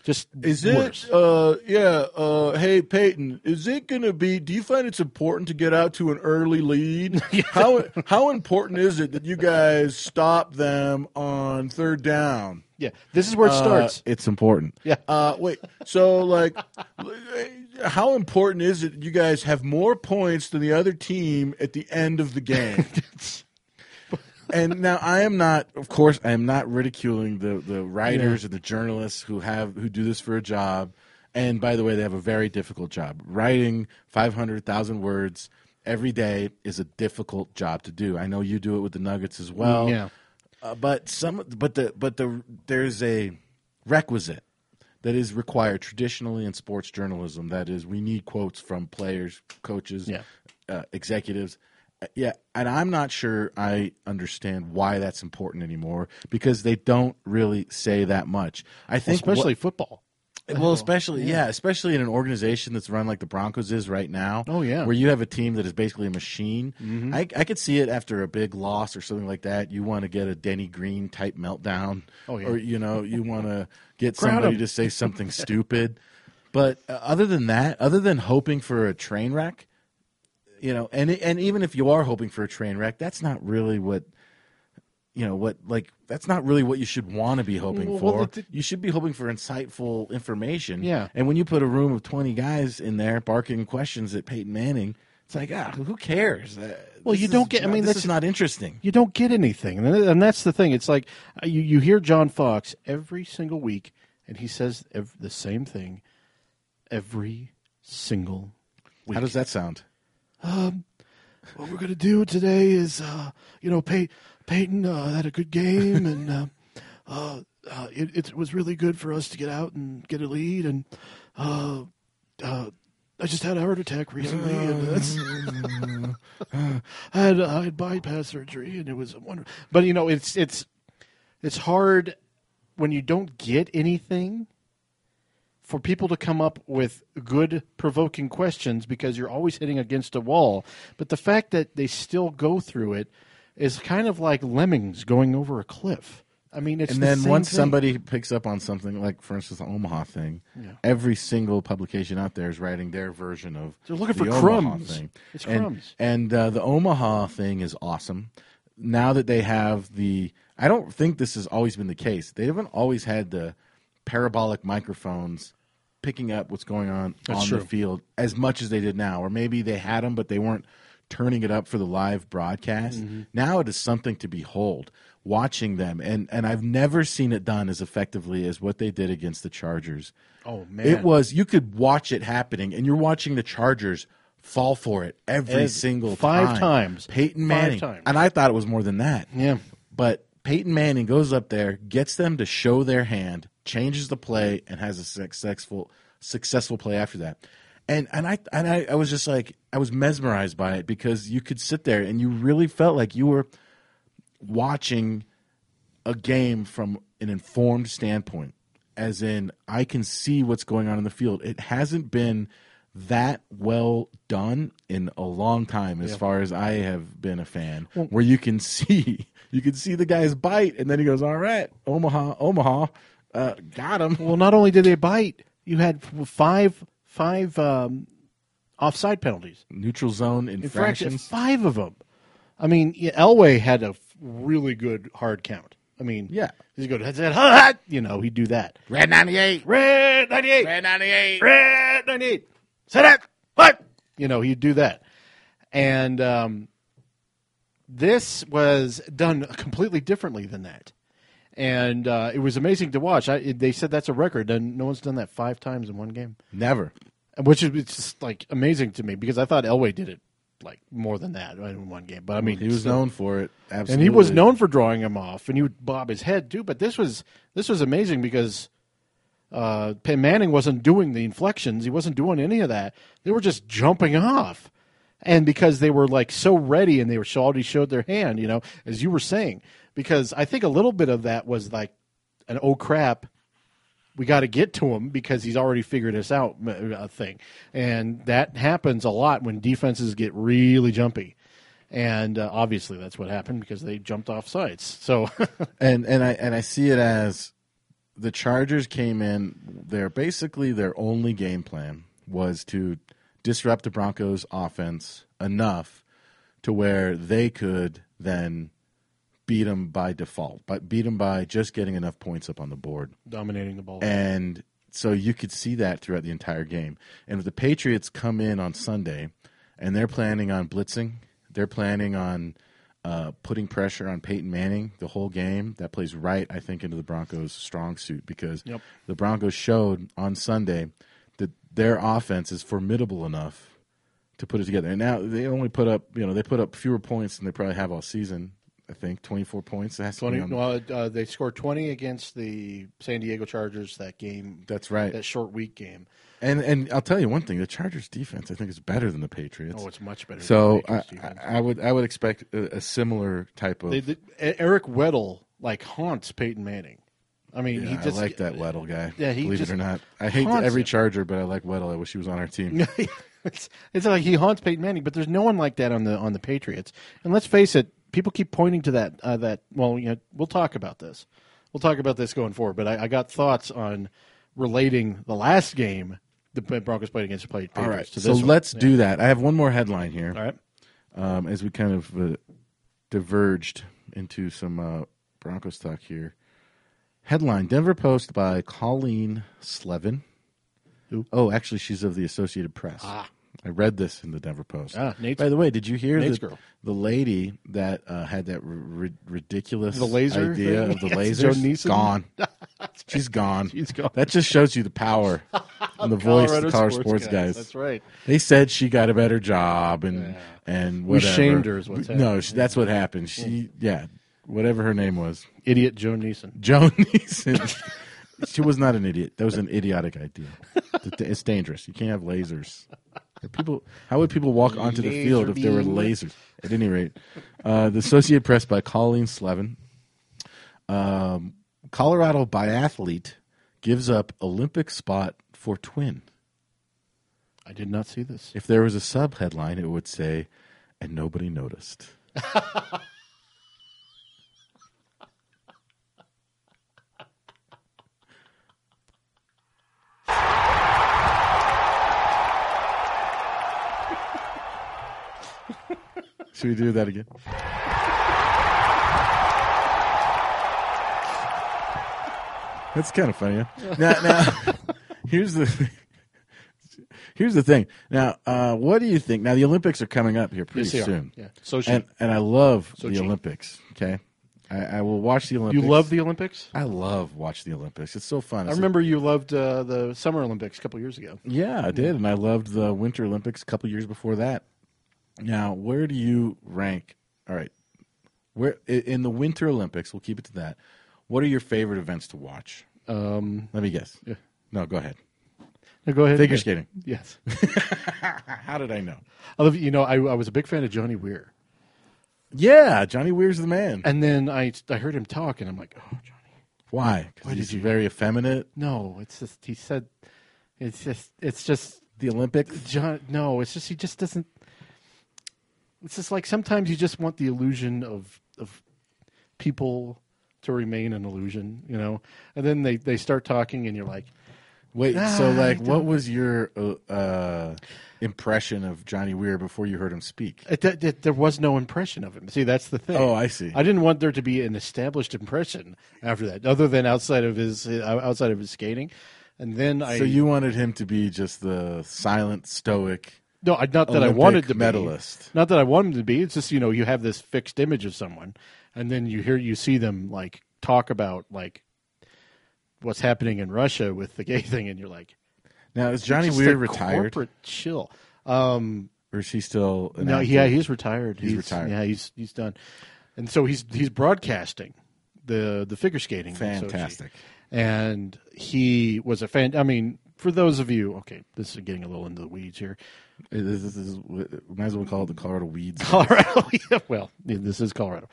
Just Is worse. it? Uh, yeah. Uh, hey, Peyton, is it going to be? Do you find it's important to get out to an early lead? how how important is it that you guys stop them on third down? Yeah, this is where it starts. Uh, it's important. Yeah. Uh, wait. So, like, how important is it you guys have more points than the other team at the end of the game? and now I am not, of course, I am not ridiculing the the writers and the journalists who have who do this for a job. And by the way, they have a very difficult job. Writing five hundred thousand words every day is a difficult job to do. I know you do it with the Nuggets as well. Yeah. Uh, but some, but the, but the, there's a requisite that is required traditionally in sports journalism. That is, we need quotes from players, coaches, Yeah. uh, executives. Uh, Yeah, and I'm not sure I understand why that's important anymore because they don't really say that much. I think what- especially football. Well, especially yeah. especially in an organization that's run like the Broncos is right now. Oh, yeah. Mm-hmm. where you have a team that is basically a machine. I I could see it after a big loss or something like that. You want to get a Denny Green type meltdown. Oh, yeah. or you know you want to get somebody to say something stupid. But uh, other than that, other than hoping for a train wreck, you know, and and even if you are hoping for a train wreck, that's not really what you know what like that's not really what you should want to be hoping Well, for. well, the- you should be hoping for insightful information. Yeah. And when you put a room of twenty guys in there barking questions at Peyton Manning, it's like ah, who cares? Uh, Well, you don't get- I mean, this that's- is not interesting. you don't get anything, and and that's the thing. It's like uh, you you hear John Fox every single week, and he says ev- the same thing every single week. How does that sound? what we're gonna do today is, uh, you know, Pey- Peyton uh, had a good game, and uh, uh, uh, it, it was really good for us to get out and get a lead, and uh, I just had a heart attack recently, and. I had I had bypass surgery, and it was wonderful. But you know, it's it's it's hard when you don't get anything for people to come up with good provoking questions because you're always hitting against a wall. But the fact that they still go through it is kind of like lemmings going over a cliff. I mean, it's and the then same once thing. somebody picks up on something like, for instance, the Omaha thing, every single publication out there is writing their version of. They're looking the for Omaha crumbs. Thing. It's and, crumbs. And uh, the Omaha thing is awesome. Now that they have the, I don't think this has always been the case. They haven't always had the parabolic microphones picking up what's going on That's on true. the field as much as they did now, or maybe they had them but they weren't turning it up for the live broadcast. Mm-hmm. Now it is something to behold watching them and and I've never seen it done as effectively as what they did against the Chargers. Oh man, It was you could watch it happening and you're watching the Chargers fall for it every Ev- single five time. times. Peyton Manning. times. And I thought it was more than that. yeah. But Peyton Manning goes up there, gets them to show their hand, changes the play, and has a successful successful play after that. And and I and I, I was just like I was mesmerized by it because you could sit there and you really felt like you were watching a game from an informed standpoint. As in, I can see what's going on in the field. It hasn't been that well done in a long time, as far as I have been a fan. where you can see, you can see the guy's bite, and then he goes, "All right, Omaha, Omaha, uh, got him." Well, not only did they bite, you had five five um, offside penalties. Neutral zone infractions. infractions. Five of them. I mean, Elway had a really good hard count. I mean, Yeah. he's good. Head, hut, you know, he'd do that. Red ninety eight. Red ninety eight. Red ninety eight. Red ninety eight. Set up. What? You know, he'd do that. And um, this was done completely differently than that. And uh, it was amazing to watch. I, they said that's a record, and no one's done that five times in one game, Never. which is it's just like amazing to me because I thought Elway did it like more than that in one game. But I mean, He was still- known for it. Absolutely. and he was known for drawing him off, and he would bob his head too. But this was this was amazing because uh, Peyton Manning wasn't doing the inflections; he wasn't doing any of that. They were just jumping off, and because they were like so ready, and they were already showed their hand, you know, as you were saying. Because I think a little bit of that was like an oh crap, we got to get to him because he's already figured us out uh, thing, and that happens a lot when defenses get really jumpy, and uh, obviously that's what happened because they jumped off sides. So and and I and I see it as the Chargers came in. Their basically their only game plan was to disrupt the Broncos' offense enough to where they could then beat them by default, but beat them by just getting enough points up on the board. dominating the ball. And so you could see that throughout the entire game. And if the Patriots come in on Sunday and they're planning on blitzing, they're planning on uh, putting pressure on Peyton Manning the whole game, that plays right, I think, into the Broncos' strong suit because Yep. the Broncos showed on Sunday that their offense is formidable enough to put it together. And now they only put up, you know, they put up fewer points than they probably have all season. I think twenty four points. That's Twenty. Well, uh, they scored twenty against the San Diego Chargers that game. That's right. That short week game. And and I'll tell you one thing: the Chargers' defense, I think, is better than the Patriots. Oh, it's much better. so than I, the Patriots defense. I would I would expect a, a similar type of. They, they, Eric Weddle like haunts Peyton Manning. I mean, Yeah, he just I like that Weddle guy. Yeah, he believe just it or not. I hate every him. Charger, but I like Weddle. I wish he was on our team. it's, it's like he haunts Peyton Manning, but there's no one like that on the on the Patriots. And let's face it, people keep pointing to that. Uh, that well, you know, we'll talk about this. We'll talk about this going forward. But I, I got thoughts on relating the last game the Broncos played against the Patriots. All right, so one. let's do that. I have one more headline here. All right. um, as we kind of uh, diverged into some uh, Broncos talk here. Headline: Denver Post by Colleen Slevin. Who? Oh, actually, she's of the Associated Press. Ah. I read this in the Denver Post. Ah, Nate's- By the way, did you hear Nate's the, girl. the lady that uh, had that r- ridiculous The laser idea thing? of the? Joe Neeson. Gone. She's gone. She's gone. That just shows you the power and the voice of the Colorado sports, guys. That's right. They said she got a better job and and We shamed her is what's no, she, that's what happened. She yeah, whatever her name was, Idiot Joe Neeson. Joan Neeson. she was not an idiot. That was an idiotic idea. It's dangerous. You can't have lasers. People, how would people walk onto the Laser field if there were beam. lasers? At any rate, uh, the Associated Press by Colleen Slevin. Um, Colorado biathlete gives up Olympic spot for twin. I did not see this. If there was a sub headline, it would say, "And nobody noticed." Should we do that again? That's kind of funny. Huh? Now, now here's the here's the thing. Now, uh, what do you think? Now, the Olympics are coming up here pretty Yes, they are. soon. Yeah. Sochi. and and I love the Olympics. Okay, I, I will watch the Olympics. you love the Olympics? I love watch the Olympics. It's so fun. I It's remember you loved uh, the Summer Olympics a couple years ago. Yeah, I did, and I loved the Winter Olympics a couple years before that. Now, where do you rank? All right, where in the Winter Olympics? We'll keep it to that. What are your favorite events to watch? Um, Let me guess. Yeah. No, go ahead. no, go ahead. Figure skating. Yes. How did I know? I love, you know, I, I was a big fan of Johnny Weir. Yeah, Johnny Weir's the man. And then I, I heard him talk, and I'm like, oh, Johnny. Why? Because Why he's did you- very effeminate. No, it's just, he said, it's just, it's just, The Olympics. John, no, it's just, he just doesn't, it's just like sometimes you just want the illusion of, of people to remain an illusion, you know? And then they, they start talking, and you're like, Wait, Ah, so like, what was your uh, uh, impression of Johnny Weir before you heard him speak? It, that, that- there was no impression of him. See, that's the thing. Oh, I see. I didn't want there to be an established impression after that, other than outside of his outside of his skating. And then I So you wanted him to be just the silent, stoic no, not that I wanted to medalist. be. Not that I wanted to be. It's just you know you have this fixed image of someone, and then you hear you see them like talk about like what's happening in Russia with the gay thing, and you're like, Now is Johnny Weir a retired, Corporate chill. Um, or is he still? No, yeah, he's retired. He's retired. Yeah, he's he's done, and so he's he's broadcasting the the figure skating. fantastic. And he was a fan. I mean, for those of you, okay, this is getting a little into the weeds here. This, this is, might as well call it the Colorado Weeds. Colorado, yeah, well, yeah, this is Colorado.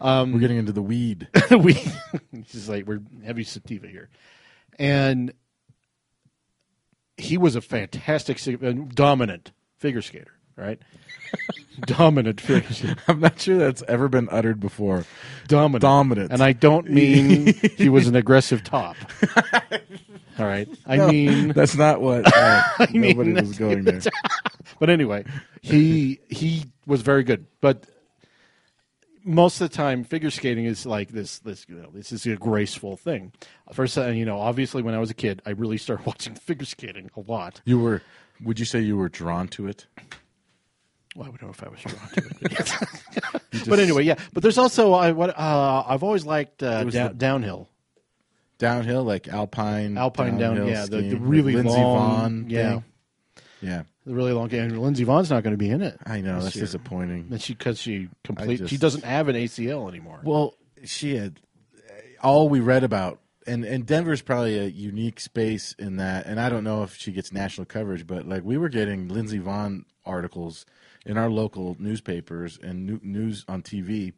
Um, we're getting into the weed. we this is like we're heavy sativa here, and he was a fantastic, dominant figure skater. Right, dominant figure skater. I'm not sure that's ever been uttered before. dominant. Dominant. And I don't mean he was an aggressive top. All right. I mean, That's not what. Uh, mean, nobody was going there. but anyway, he he was very good. But most of the time, figure skating is like this. This you know, this is a graceful thing. First, uh, you know, obviously, when I was a kid, I really started watching figure skating a lot. You were. Would you say you were drawn to it? Well, I don't know if I was drawn to it. but anyway, yeah. But there's also I what uh, I've always liked uh, was down, the- downhill. Downhill, like alpine, Alpine down, downhill yeah, the, the really Lindsey long, Vonn yeah. thing. yeah. The really long game. And Lindsey Vonn's not going to be in it. I know that's year. disappointing. And she because she complete just- she doesn't have an ACL anymore. Well, she had all we read about, and and Denver's probably a unique space in that. And I don't know if she gets national coverage, but like we were getting Lindsey Vonn articles in our local newspapers and new, news on TV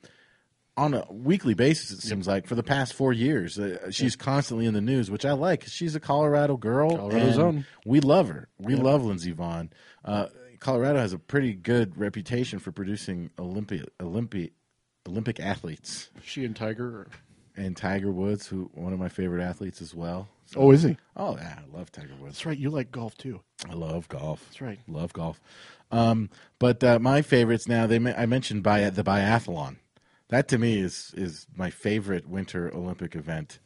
on a weekly basis. It seems like for the past four years, uh, she's constantly in the news, which I like. She's a Colorado girl, Colorado's own. we love her. We love Lindsey Vonn. Uh, Colorado has a pretty good reputation for producing Olympic Olympic Olympic athletes she and Tiger. And Tiger Woods, who one of my favorite athletes as well. So- oh, is he? oh yeah, I love Tiger Woods. That's right. You like golf too. I love golf. That's right. Love golf. Um, but uh, my favorites now. They I mentioned bi- the biathlon. That to me is is my favorite winter Olympic event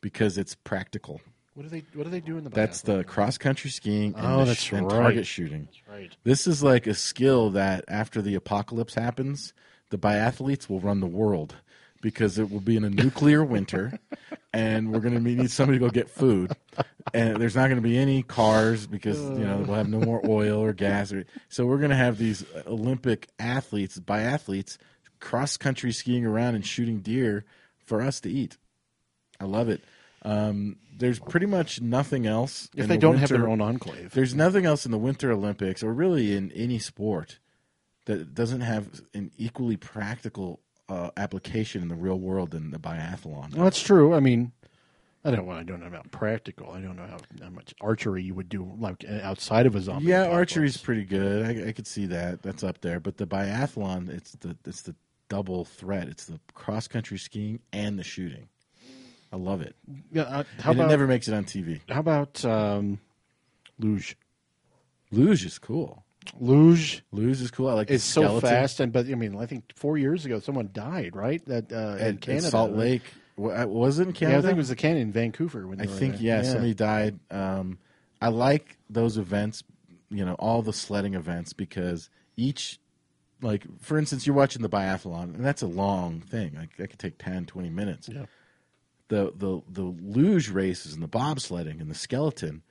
because it's practical. What do they What do they do in the? That's the cross country skiing and, Oh, the that's and right. target shooting. right. This is like a skill that after the apocalypse happens, the biathletes will run the world because it will be in a nuclear winter and we're going to need somebody to go get food. And there's not going to be any cars because you know we'll have no more oil or gas. Or, so we're going to have these Olympic athletes, biathletes, cross country skiing around and shooting deer for us to eat. I love it. Um, there's pretty much nothing else. If they the don't have their own enclave, there's nothing else in the Winter Olympics or really in any sport that doesn't have an equally practical uh, application in the real world than the biathlon. well, that's true. I mean, I don't. Well, I don't know about practical. I don't know how, how much archery you would do like uh, outside of a zombie. yeah, apocalypse. archery's pretty good. I, I could see that. That's up there. But the biathlon, it's the it's the double threat. It's the cross country skiing and the shooting. I love it. Yeah. Uh, how and about it never makes it on TV. how about um, luge? Luge is cool. Luge Luge is cool. I like It's so fast, and but I mean, I think four years ago someone died, right? That uh, in at, Canada, Salt right? Lake. Wa- Was it in Yeah, Canada? I think it was the canyon in Vancouver. When I think there. yeah, somebody died. Um, I like those events, you know, all the sledding events because each, like for instance, you're watching the biathlon, and that's a long thing. Like that could take 10, 20 minutes. Yeah. The the the luge races and the bobsledding and the skeleton,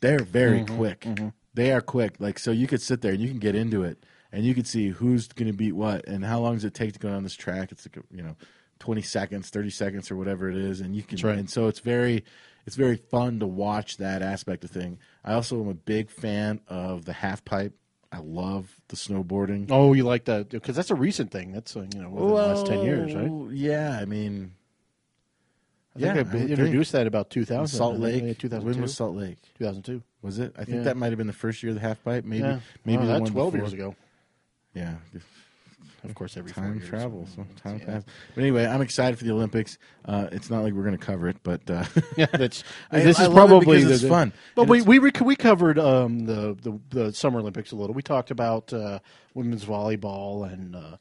they're very Mm-hmm, quick. They are quick. Like so, you could sit there and you can get into it, and you could see who's going to beat what, and how long does it take to go down this track. It's like you know, twenty seconds, thirty seconds, or whatever it is, and you can. right. And so it's very, it's very fun to watch that aspect of thing. I also am a big fan of the half pipe. I love the snowboarding. Oh, you like that because that's a recent thing. That's uh, you know within the last ten years, right? Yeah, I mean, I think yeah, they I would introduced that about 2000. Salt Lake. two thousand When was Salt Lake? 2002. Was it? I think Yeah. that might have been the first year of the half pipe. Maybe, yeah. maybe Wow, the that's one 12 before. years ago. Yeah, Of course, every time years. travels. So time Yeah. passes. But anyway, I'm excited for the Olympics. Uh, it's not like we're going to cover it, but uh, Yeah, that's I- this I is love it probably the, fun. But And we we rec- we covered um, the, the the Summer Olympics a little. We talked about uh, women's volleyball and uh,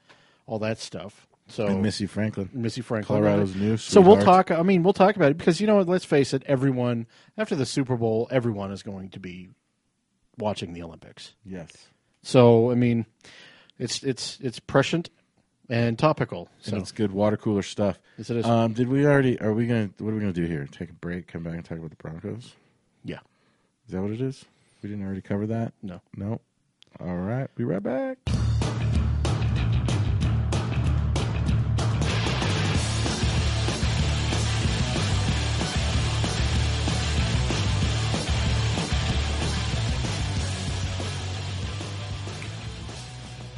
all that stuff. So and Missy Franklin, Missy Franklin, Colorado's new. So we'll sweetheart. talk. I mean, we'll talk about it because you know, let's face it. Everyone after the Super Bowl, everyone is going to be watching the Olympics. Yes. So I mean, it's it's it's prescient and topical. So And it's good water cooler stuff. Yes, it is. Um, did we already? Are we gonna? What are we gonna do here? Take a break, come back, and talk about the Broncos. yeah, Is that what it is? We didn't already cover that. no. No. All right. Be right back.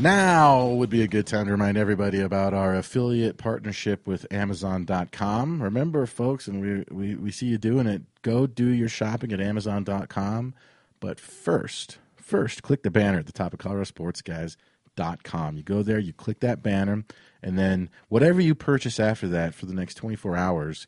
Now would be a good time to remind everybody about our affiliate partnership with Amazon.com. Remember, folks, and we, we, we see you doing it, go do your shopping at Amazon.com. But first, first, click the banner at the top of ColoradoSportsGuys.com. You go there, you click that banner, and then whatever you purchase after that for the next 24 hours,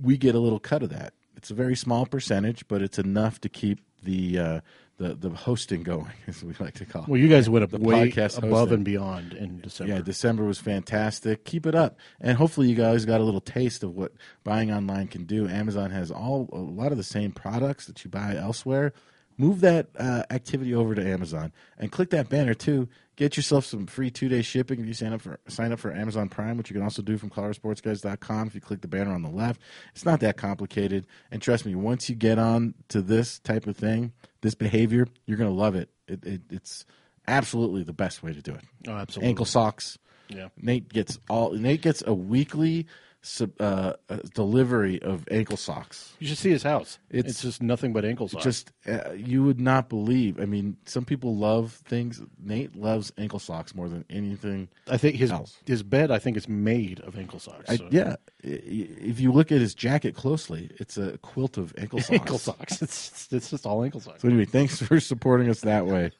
we get a little cut of that. It's a very small percentage, but it's enough to keep the uh, the the hosting going, as we like to call it. Well, you guys went up The way podcast above hosting. and beyond in December. Yeah, December was fantastic. Keep it up, and hopefully, you guys got a little taste of what buying online can do. Amazon has all a lot of the same products that you buy elsewhere, move that uh, activity over to Amazon and click that banner too. Get yourself some free two day shipping if you sign up for sign up for Amazon Prime, which you can also do from ColoradoSportsGuys.com if you click the banner on the left. It's not that complicated, and trust me, once you get on to this type of thing, this behavior, you're going to love it. It, it. It's absolutely the best way to do it. Oh, absolutely. Ankle socks. Yeah. Nate gets all. Nate gets a weekly sub, uh, uh, delivery of ankle socks. You should see his house. It's, It's- just nothing but ankle socks. Just uh, you would not believe. I mean, some people love things. Nate loves ankle socks more than anything. I think his else. his bed. I think is made of ankle socks. So- yeah, I- if you look at his jacket closely, it's a quilt of ankle socks. ankle socks. It's it's just all ankle socks. So anyway, thanks for supporting us that way.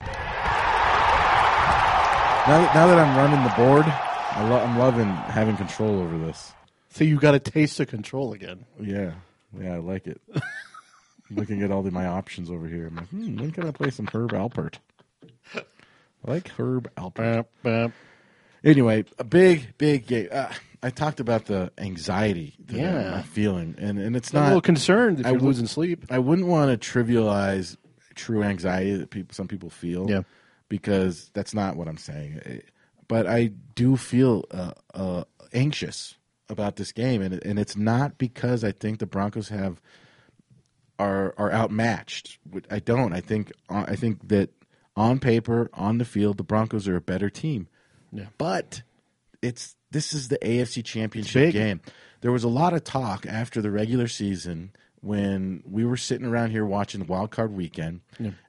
Now, that- now that I'm running the board, I lo- I'm loving having control over this. So you got a taste of control again. Yeah, yeah, I like it. Looking at all the, my options over here, I'm like, hmm, when can I play some Herb Alpert? I like Herb Alpert. Anyway, a big, big game. Uh, I talked about the anxiety that Yeah. I'm feeling, and and it's I'm a little not. concerned if I you're would- losing sleep. I wouldn't want to trivialize true anxiety that people some people feel. Yeah. because that's not what I'm saying. Eh, But I do feel uh, uh, anxious about this game, and and it's not because I think the Broncos have are are outmatched. I don't. I think uh, I think that on paper, on the field, the Broncos are a better team. Yeah. But it's this is the AFC. Championship game. There was a lot of talk after the regular season when we were sitting around here watching the wild card weekend,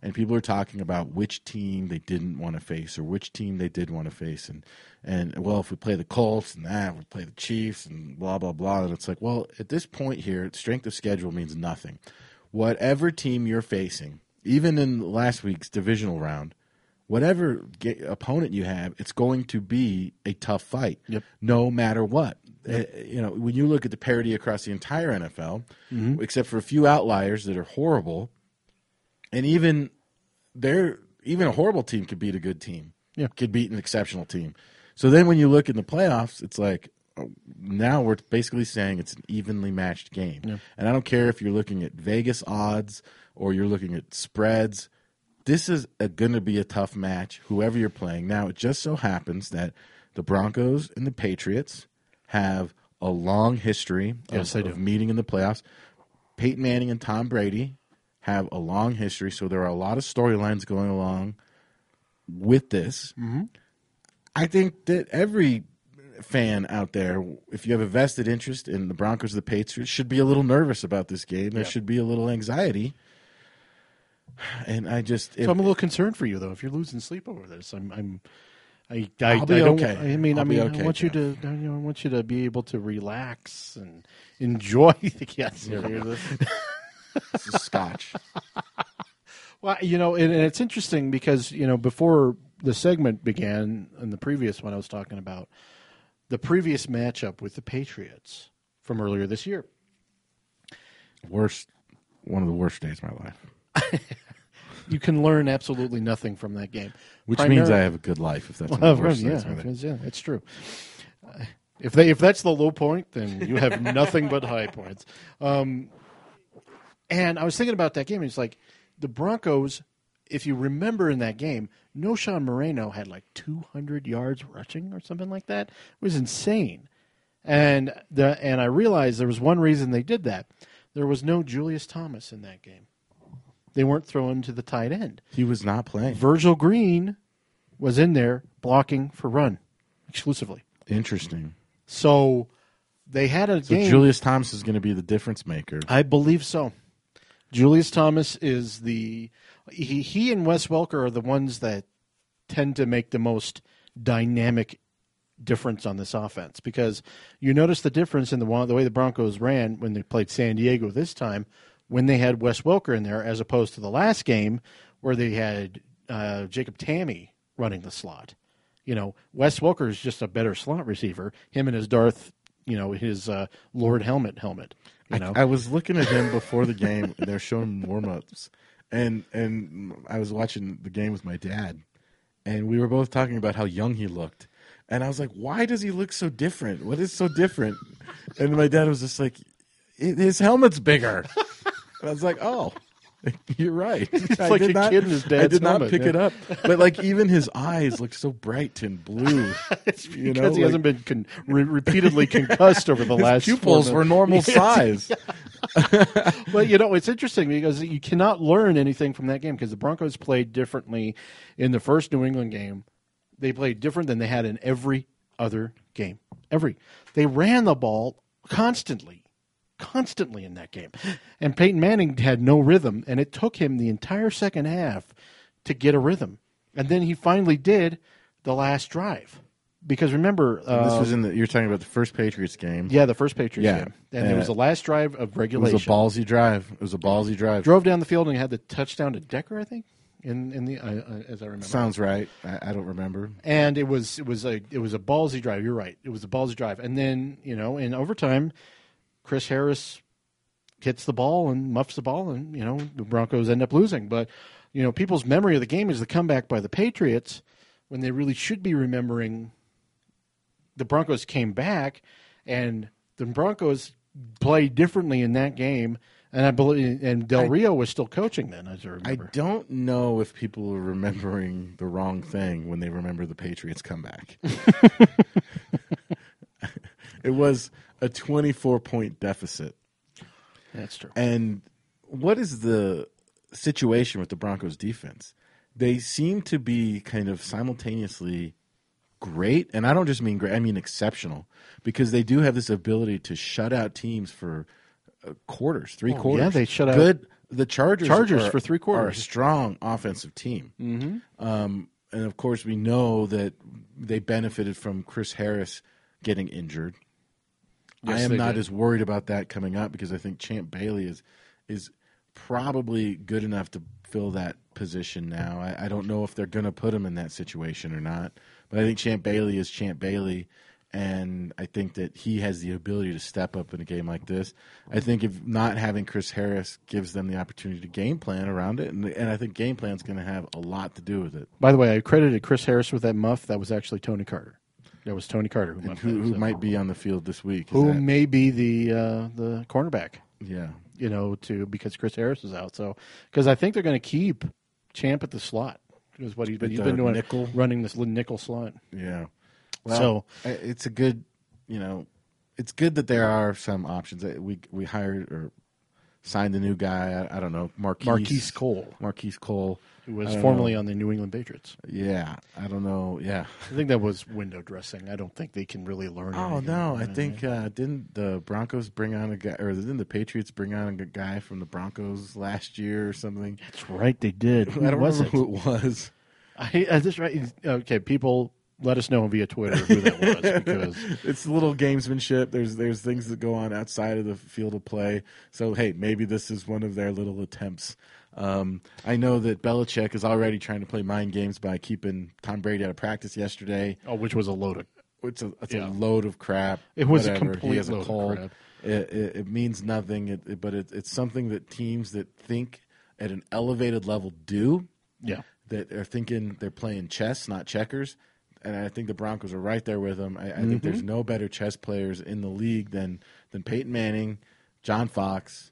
and people were talking about which team they didn't want to face or which team they did want to face, and and well, if we play the Colts and that, we play the Chiefs and blah blah blah, and it's like, well, at this point here, strength of schedule means nothing. Whatever team you're facing, even in last week's divisional round, whatever opponent you have, it's going to be a tough fight, Yep. no matter what. Uh, you know, when you look at the parity across the entire NFL, Mm-hmm. except for a few outliers that are horrible, and even they're even a horrible team could beat a good team. Yeah. could beat an exceptional team. So then when you look in the playoffs, it's like oh, now we're basically saying it's an evenly matched game. And I don't care if you're looking at Vegas odds or you're looking at spreads. This is going to be a tough match, whoever you're playing. Now, it just so happens that the Broncos and the Patriots have a long history of, they of meeting in the playoffs. Peyton Manning and Tom Brady have a long history, so there are a lot of storylines going along with this. Mm-hmm. I think that every fan out there, if you have a vested interest in the Broncos or the Patriots, should be a little nervous about this game. There Yeah. should be a little anxiety. And I just, if, I'm a little concerned for you though. If you're losing sleep over this, I'm. I'm I, I, I'll be I don't, okay. I mean, I'll I mean, okay, I want you to, you know, I want you to be able to relax and enjoy the yes. You ever hear this? this is scotch. Well, you know, and, and it's interesting because you know before the segment began, and the previous one I was talking about, the previous matchup with the Patriots from earlier this year. Worst, one of the worst days of my life. You can learn absolutely nothing from that game, Which means I have a good life. If that's Well, the yeah, days of my life. because, yeah, it's true. Uh, If they if that's the low point, then you have nothing but high points. Um, and I was thinking about that game. and It's like the Broncos. If you remember in that game, No. Knowshon Moreno had like 200 yards rushing or something like that. It was insane. And the and I realized there was one reason they did that. There was no Julius Thomas in that game. They weren't throwing to the tight end. He was not playing. Virgil Green was in there blocking for run exclusively. Interesting. So they had a So game. Julius Thomas is going to be the difference maker. I believe so. Julius Thomas is the he, he and Wes Welker are the ones that tend to make the most dynamic difference on this offense because you notice the difference in the one the way the Broncos ran when they played San Diego this time when they had Wes Welker in there as opposed to the last game where they had uh, Jacob Tamme running the slot. You know, Wes Welker is just a better slot receiver. Him and his Darth, you know, his uh, Lord Helmet helmet. You know, I was looking at him before the game, and they're showing warm ups, and and I was watching the game with my dad, and we were both talking about how young he looked, and I was like, "Why does he look so different? What is so different?" And my dad was just like, "His helmet's bigger." and I was like, "Oh, You're right. I like did a not, kid in his I dad's did not helmet, pick yeah. it up, but like even his eyes look so bright and blue. It's You because know, he like- hasn't been con- re- repeatedly concussed over the His last pupils were normal size. well, you know, it's interesting because you cannot learn anything from that game because the Broncos played differently in the first New England game. They played different than they had in every other game. Every. They ran the ball constantly, constantly in that game. And Peyton Manning had no rhythm, and it took him the entire second half to get a rhythm. And then he finally did the last drive. Because remember, uh, this was in the. You're talking about the first Patriots game. yeah, the first Patriots Yeah. game. And it was Uh, the last drive of regulation. It was a ballsy drive. It was a ballsy drive. drove down the field and had the touchdown to Decker, I think, in in the uh, uh, as I remember. Sounds right. I, I don't remember. and it was it was a it was a ballsy drive. You're right. It was a ballsy drive. And then you know in overtime, Chris Harris hits the ball and muffs the ball, and you know the Broncos end up losing. But you know people's memory of the game is the comeback by the Patriots when they really should be remembering the Broncos came back and the Broncos played differently in that game. And I believe, and Del Rio was still coaching then, as I remember. I don't know if people are remembering the wrong thing when they remember the Patriots comeback. it was a 24 point deficit. That's true. And what is the situation with the Broncos defense? They seem to be kind of simultaneously great, and I don't just mean great, I mean exceptional, because they do have this ability to shut out teams for uh, quarters, three Oh, quarters. yeah, they shut out- good. The Chargers, Chargers are- for three quarters are a strong offensive team. Mm-hmm. Um, and of course, we know that they benefited from Chris Harris getting injured. I am not did. as worried about that coming up because I think Champ Bailey is is probably good enough to fill that position now. I, I don't know if they're going to put him in that situation or not, but I think Champ Bailey is Champ Bailey, and I think that he has the ability to step up in a game like this. I think if not having Chris Harris gives them the opportunity to game plan around it, and, and I think game plan is going to have a lot to do with it. By the way, I credited Chris Harris with that muff. That was actually Tony Carter. That was Tony Carter who And who, who might be on the field this week? Who that- may be the uh, the cornerback. yeah. You know, to because Chris Harris is out. So because I think they're going to keep Champ at the slot. Is what he's been. He's been doing nickel? running this little nickel slot. Yeah. So- it's a good, you know, it's good that there are some options. We we hired or signed a new guy. I, I don't know, Marquice Marquice Cole, Marquice Cole. who was formerly know. on the New England Patriots. Yeah, I don't know. Yeah. I think that was window dressing. I don't think they can really learn. Oh no, I think uh, didn't the Broncos bring on a guy, or didn't the Patriots bring on a guy from the Broncos last year or something? that's right. They did. Who I don't remember it? who it was. I, I just right. Okay, people, let us know via Twitter who that was because it's a little gamesmanship. There's there's things that go on outside of the field of play. So hey, maybe this is one of their little attempts. Um, I know that Belichick is already trying to play mind games by keeping Tom Brady out of practice yesterday. oh, which was a load of It's a it's Yeah. a load of crap. It was a complete he has load a of crap. It, it, it means nothing. It, it- but it, it's something that teams that think at an elevated level do yeah. that are thinking they're playing chess, not checkers. And I think the Broncos are right there with them. I, I think Mm-hmm. there's no better chess players in the league than than Peyton Manning, John Fox,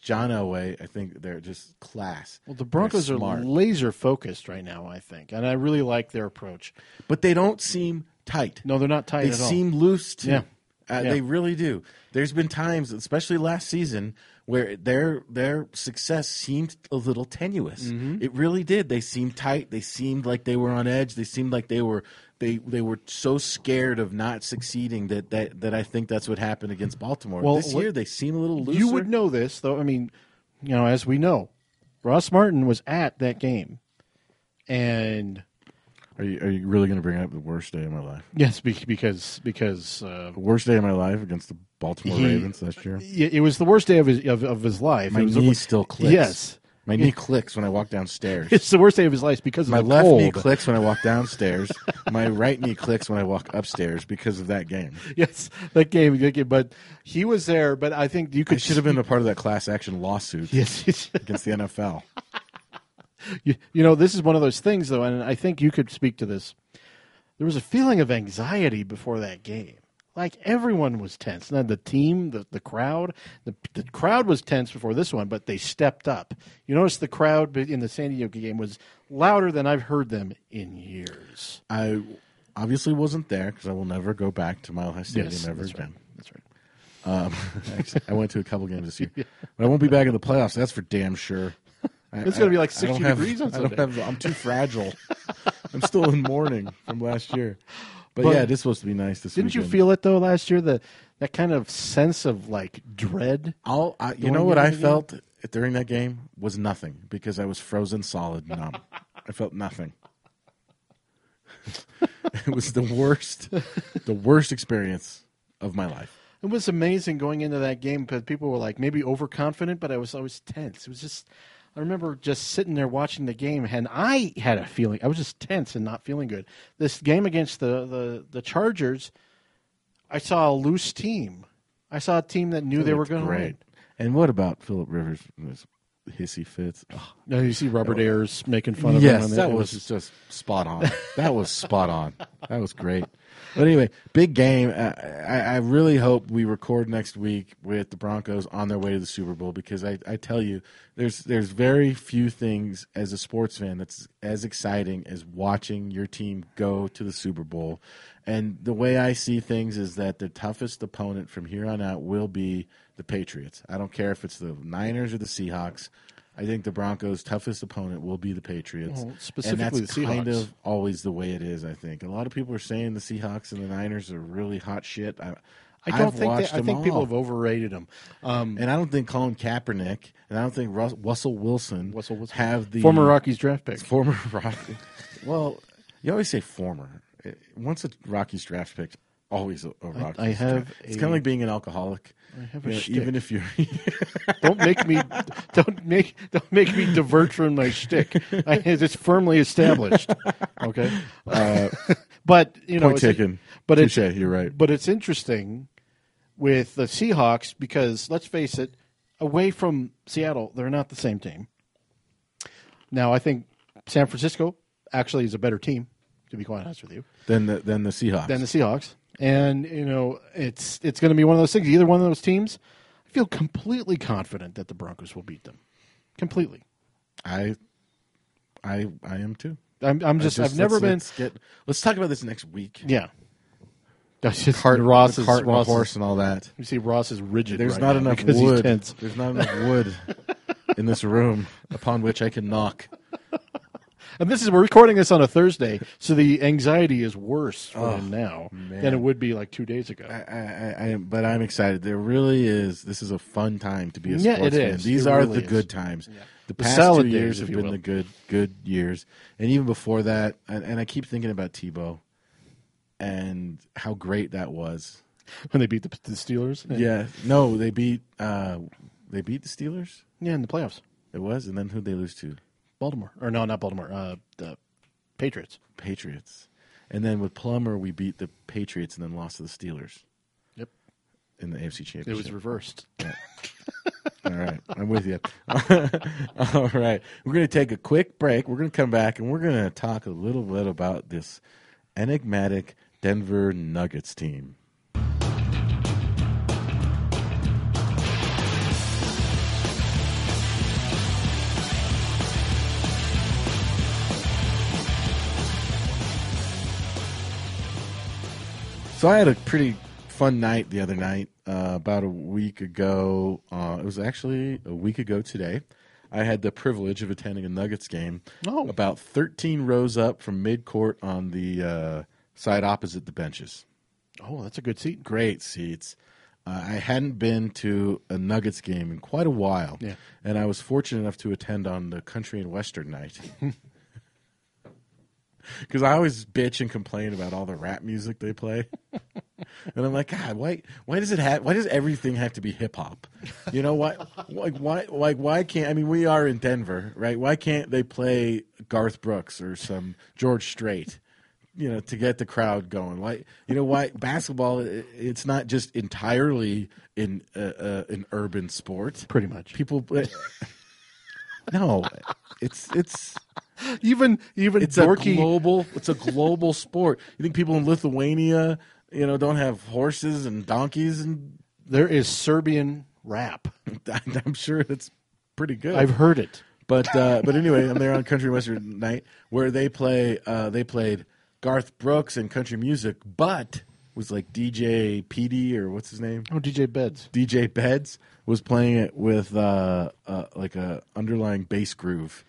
John Elway. I think they're just class. Well, the Broncos They're laser focused right now. I think, and I really like their approach. but they don't seem tight. No, they're not tight they at all. seem loose too. Yeah. Uh, Yeah. They really do. There's been times, especially last season, where their their success seemed a little tenuous. Mm-hmm. It really did. They seemed tight. They seemed like they were on edge. They seemed like they were they they were so scared of not succeeding that that, that I think that's what happened against Baltimore. Well, this year they seem a little looser. You would know this, though. I mean, you know, as we know, Ross Martin was at that game, and Are you are you really going to bring up the worst day of my life? yes, be- because because uh, The worst day of my life against the Baltimore He- Ravens last year. it it was the worst day of his of, of his life. My it was knee still clicks. Yes, My knee clicks when I walk downstairs. it's the worst day of his life because of My the left cold. knee clicks when I walk downstairs. My right knee clicks when I walk upstairs because of that game. Yes, that game. But he was there. But I think you I could should have been a part of that class action lawsuit yes. against the NFL. you, you know, this is one of those things, though, and I think you could speak to this. There was a feeling of anxiety before that game. Like everyone was tense. Now the team, the, the crowd, the, the crowd was tense before this one, but they stepped up. You notice the crowd in the San Diego game was louder than I've heard them in years. I obviously wasn't there because I will never go back to Mile High Stadium Yes, ever that's again. right. That's right. Um, I went to a couple games this year, but I won't be back in the playoffs. That's for damn sure. It's gonna be like I- I don't 60 have- degrees on I don't have, I'm too fragile. I'm still in mourning from last year. But, But yeah, this is supposed to be nice this Didn't you feel it though last year? The that kind of sense of like dread. I'll, I, you know what I felt during that game was nothing because I was frozen solid numb. I felt nothing. it was the worst, the worst experience of my life. It was amazing going into that game because people were like maybe overconfident, but I was always tense. It was just, I remember just sitting there watching the game, and I had a feeling I was just tense and not feeling good. This game against the the, the Chargers, I saw a loose team. I saw a team that knew they were going to win. And what about Philip Rivers and his hissy fits? Oh, Now you see Robert Ayers making fun of him. yes, that was just spot on. that was spot on. That was great. But anyway, big game. I, I, I really hope we record next week with the Broncos on their way to the Super Bowl because I, I tell you, there's there's very few things as a sports fan that's as exciting as watching your team go to the Super Bowl. And the way I see things is that the toughest opponent from here on out will be the Patriots. I don't care if it's the Niners or the Seahawks. I think the Broncos' toughest opponent will be the Patriots. Well, specifically and that's the kind of always the way it is. I think a lot of people are saying the Seahawks and the Niners are really hot shit. I, I don't I've think watched that, I think people have overrated them, Um, and I don't think Colin Kaepernick and I don't think Rus- Russell Wilson, Russell Wilson. have the former Rockies draft pick. former Rocky. well, you always say former. Once a Rockies draft pick, always a, a Rockies. I have draft. It's kind of like being an alcoholic. I have You a know, shtick. even if you're don't make me don't make don't make me divert from my shtick. I, it's firmly established. Okay, uh, but you know, point taken. But it's you're right. but it's interesting with the Seahawks because let's face it, away from Seattle, they're not the same team. Now, I think San Francisco actually is a better team, to be quite honest with you, Than the then the Seahawks. than the Seahawks. And you know, it's it's going to be one of those things. Either one of those teams, I feel completely confident that the Broncos will beat them. Completely. I I I am too. I'm, I'm just, I I've never been. Let's, get, let's talk about this next week. Yeah. That's just Cart, Ross is, cart Ross horse and all that. You see, Ross is rigid. There's right not enough wood. There's not enough wood in this room upon which I can knock. And this is we're recording this on a Thursday, so the anxiety is worse for him now than it would be like two days ago. I, I, I, but I'm excited. There really is. This is a fun time to be a Yeah, sports it fan. is. These It are really the is. good times. The The past salad two years have been will. the good good years, and even before that. And, and I keep thinking about Tebow and how great that was. when they beat the, the Steelers, Yeah, no, they beat uh, they beat the Steelers. yeah, in the playoffs, It was, and then who they lose to? Baltimore or no, not Baltimore, uh, the Patriots. Patriots. And then with Plummer, we beat the Patriots and then lost to the Steelers Yep, in the AFC Championship. it was reversed. All right, I'm with you. All right, we're going to take a quick break. We're going to come back and we're going to talk a little bit about this enigmatic Denver Nuggets team. So I had a pretty fun night the other night. Uh, about a week ago, uh, it was actually a week ago today. I had the privilege of attending a Nuggets game. Oh. about thirteen rows up from mid court on the uh, side opposite the benches. Oh, that's a good seat. Great seats. Uh, I hadn't been to a Nuggets game in quite a while, Yeah. and I was fortunate enough to attend on the country and western night. Because I always bitch and complain about all the rap music they play, and I'm like, God, why? Why does it have? Why does everything have to be hip hop? You know why? Like why? Like why can't? I mean, we are in Denver, right? Why can't they play Garth Brooks or some George Strait? You know, to get the crowd going. Why? You know why? Basketball, it's not just entirely in uh, uh, an urban sport. Pretty much. People. No, it's it's Even even it's dorky. a global it's a global sport. You think people in Lithuania you know, don't have horses and donkeys, and There is Serbian rap. I'm sure it's pretty good. I've heard it. But uh, but anyway, I'm there on Country Western Night where they play. Uh, they played Garth Brooks and country music, but was like DJ PD or what's his name? Oh, DJ Beds. DJ Beds was playing it with uh, uh, like a underlying bass groove.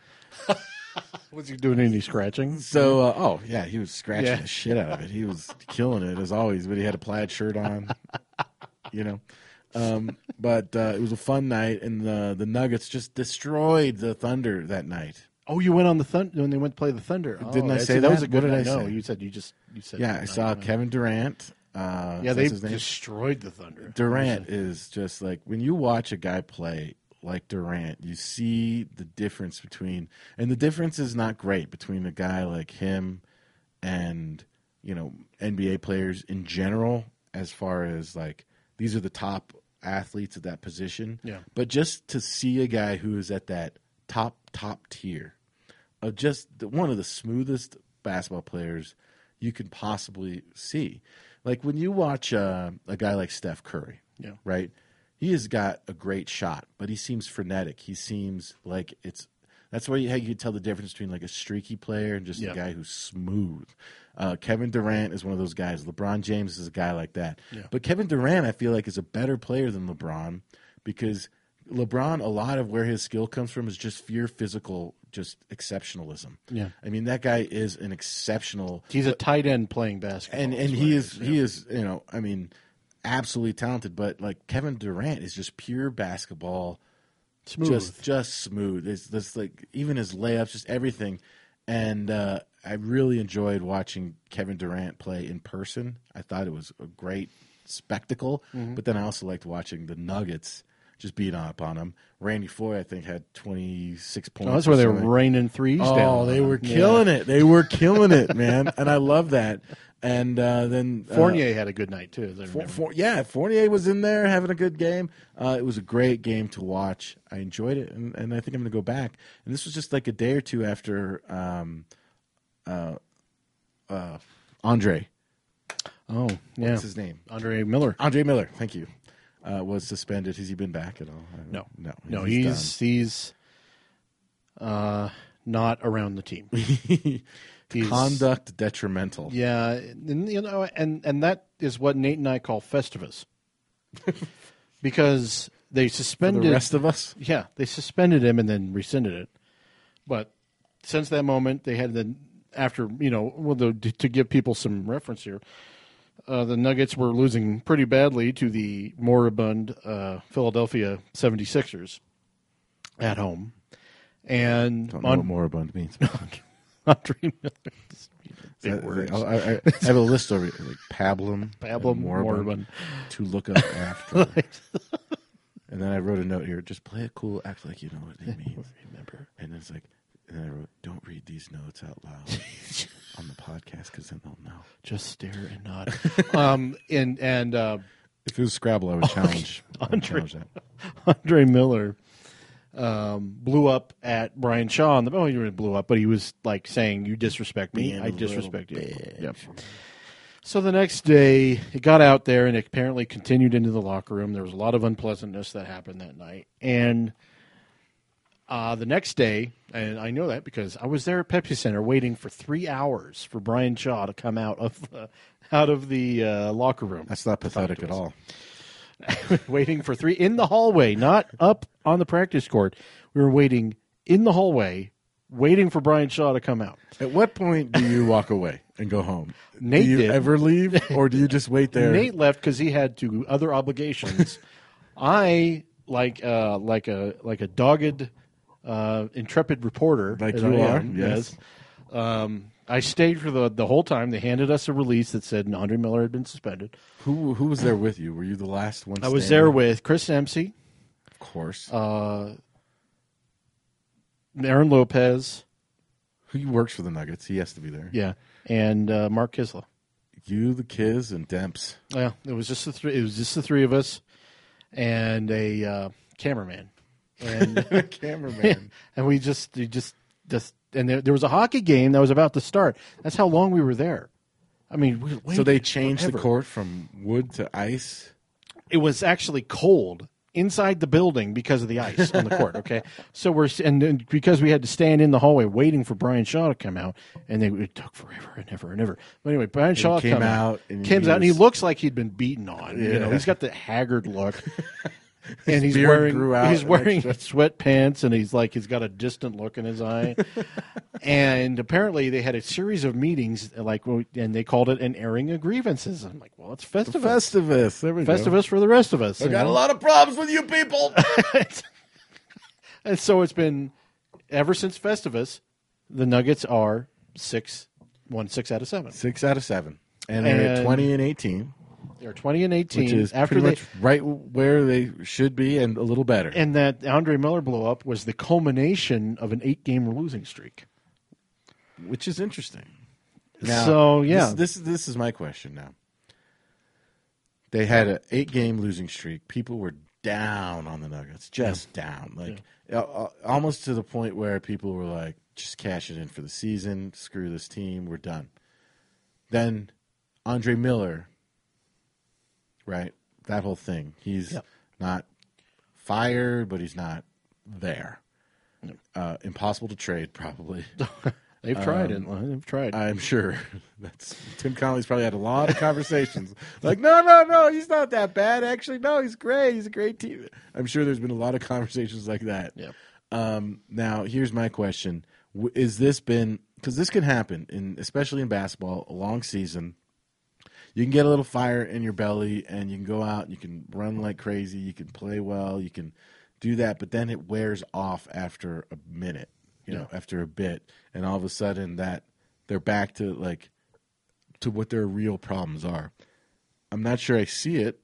Was he doing any scratching? So uh, oh yeah, he was scratching Yeah. the shit out of it. He was killing it as always, but he had a plaid shirt on. you know. Um, but uh, it was a fun night, and the the Nuggets just destroyed the Thunder that night. Oh, you went on the Thunder when they went to play the Thunder. Didn't oh, I say that? was a good What did I No, say? you said you just you said. Yeah, I saw Kevin Durant. Uh, Yeah, they destroyed the Thunder. Durant is just like when you watch a guy play like Durant, you see the difference between, and the difference is not great between a guy like him and you know NBA players in general. As far as like these are the top athletes at that position, Yeah. But just to see a guy who is at that top top tier of just the, one of the smoothest basketball players you can possibly see. Like when you watch uh, a guy like Steph Curry, Yeah. right? He has got a great shot, but he seems frenetic. He seems like it's that's where you, how you tell the difference between like a streaky player and just Yeah. a guy who's smooth. Uh, Kevin Durant is one of those guys. LeBron James is a guy like that. Yeah. But Kevin Durant, I feel like, is a better player than LeBron because LeBron, a lot of where his skill comes from is just pure physical, just exceptionalism. Yeah. I mean that guy is an exceptional He's a tight end playing basketball. and and he is he is you know I mean absolutely talented, but like Kevin Durant is just pure basketball, Smooth. just just smooth. It's just like even his layups, just everything. And uh, I really enjoyed watching Kevin Durant play in person. I thought it was a great spectacle. Mm-hmm. But then I also liked watching the Nuggets just beat up on him. Randy Foye, I think, had twenty six points. Oh, that's why they were raining threes down. Oh, they were Yeah. killing it. They were killing it, man. And I love that. And uh, then uh, Fournier had a good night too. For, for, yeah, Fournier was in there having a good game. Uh, it was a great game to watch. I enjoyed it, and, and I think I'm going to go back. And this was just like a day or two after um, uh, uh, Andre. oh, yeah. What's his name? Andre Miller. Andre Miller. Thank you. Uh, was suspended. Has he been back at all? No, no, no. He's he's uh, not around the team. Conduct detrimental. Yeah, and you know, and and that is what Nate and I call Festivus, because they For suspended. the rest of us. yeah, they suspended him and then rescinded it. But since that moment, they had the after you know well the, to give people some reference here. Uh, the Nuggets were losing pretty badly to the moribund uh, Philadelphia 76ers at home. And Don't know on, what moribund means. Andre Miller. Big That- words. I, I, I have a list over here, like pablum, Pablum, and moribund. to look up after. and then I wrote a note here: just play it cool, act like you know what they mean. Remember. And it's like, and then I wrote, don't read these notes out loud on the podcast because then they'll know. Just stare and nod. um, and and uh, If it was Scrabble, I would challenge. I would Andre- challenge that. Andre Miller um, blew up at Brian Shaw. On the, oh, he really blew up, but he was like saying, "You disrespect me, Being I disrespect you." bitch. Yep. So the next day, it got out there, and it apparently continued into the locker room. There was a lot of unpleasantness that happened that night, and uh, the next day, and I know that because I was there at Pepsi Center waiting for three hours for Brian Shaw to come out of uh, out of the uh, locker room. That's not pathetic at all. waiting for three in the hallway, not up on the practice court. We were waiting in the hallway, waiting for Brian Shaw to come out. At what point do you walk away and go home? Nate do you did. ever leave, or do you just wait there? Nate left because he had to other obligations. I like uh, like a like a dogged, uh, intrepid reporter, Like you I are, am, yes. Um, I stayed for the the whole time. They handed us a release that said Andre Miller had been suspended. Who who was there with you? Were you the last one? I was standing? there with Chris Dempsey, of course. uh, Aaron Lopez, Who works for the Nuggets? He has to be there. yeah, and uh, Mark Kiszla. You, the Kiz, and Demps. Yeah, it was just the three. It was just the three of us, and a uh, cameraman, and a Cameraman. and we just we just just and there, there was a hockey game that was about to start. That's how long we were there. I mean, we So they changed the court from wood to ice. It was actually cold inside the building because of the ice on the court. Okay, so we're and then because we had to stand in the hallway waiting for Brian Shaw to come out, and they, it took forever and ever and ever. But anyway, Brian Shaw came come out and comes he out, and he was- looks like he'd been beaten on. You know, Yeah. he's got the haggard look. and he's wearing he's wearing sweatpants and he's like he's got a distant look in his eye. And apparently they had a series of meetings like and they called it an airing of grievances. I'm like well it's festivus. Festivus. There we go. festivus for the rest of us I got a lot of problems with you people. and so it's been ever since festivus the nuggets are six one six out of seven. Six out of seven, and they're at And- twenty and eighteen, they're 20 and 18 which is after pretty they much right where they should be, and a little better. and that andre miller blow up was the culmination of an eight game losing streak which is interesting. So, yeah. this, this this is my question now. They had an eight game losing streak. People were down on the Nuggets, just down, like uh, almost to the point where people were like, "Just cash it in for the season. Screw this team. We're done." Then Andre Miller, right? That whole thing. He's Yep. not fired, but he's not there. Uh, impossible to trade, probably. they've tried it they've tried I'm sure that's Tim Connelly's probably had a lot of conversations. like, no, no, no, he's not that bad. Actually, no, he's great. He's a great team. I'm sure there's been a lot of conversations like that. Yep. Um, now, here's my question: Is this been because this can happen, in especially in basketball, a long season. You can get a little fire in your belly, and you can go out. and You can run like crazy. You can play well. You can do that, but then it wears off after a minute. You know, after a bit, and all of a sudden that they're back to like to what their real problems are. I'm not sure I see it,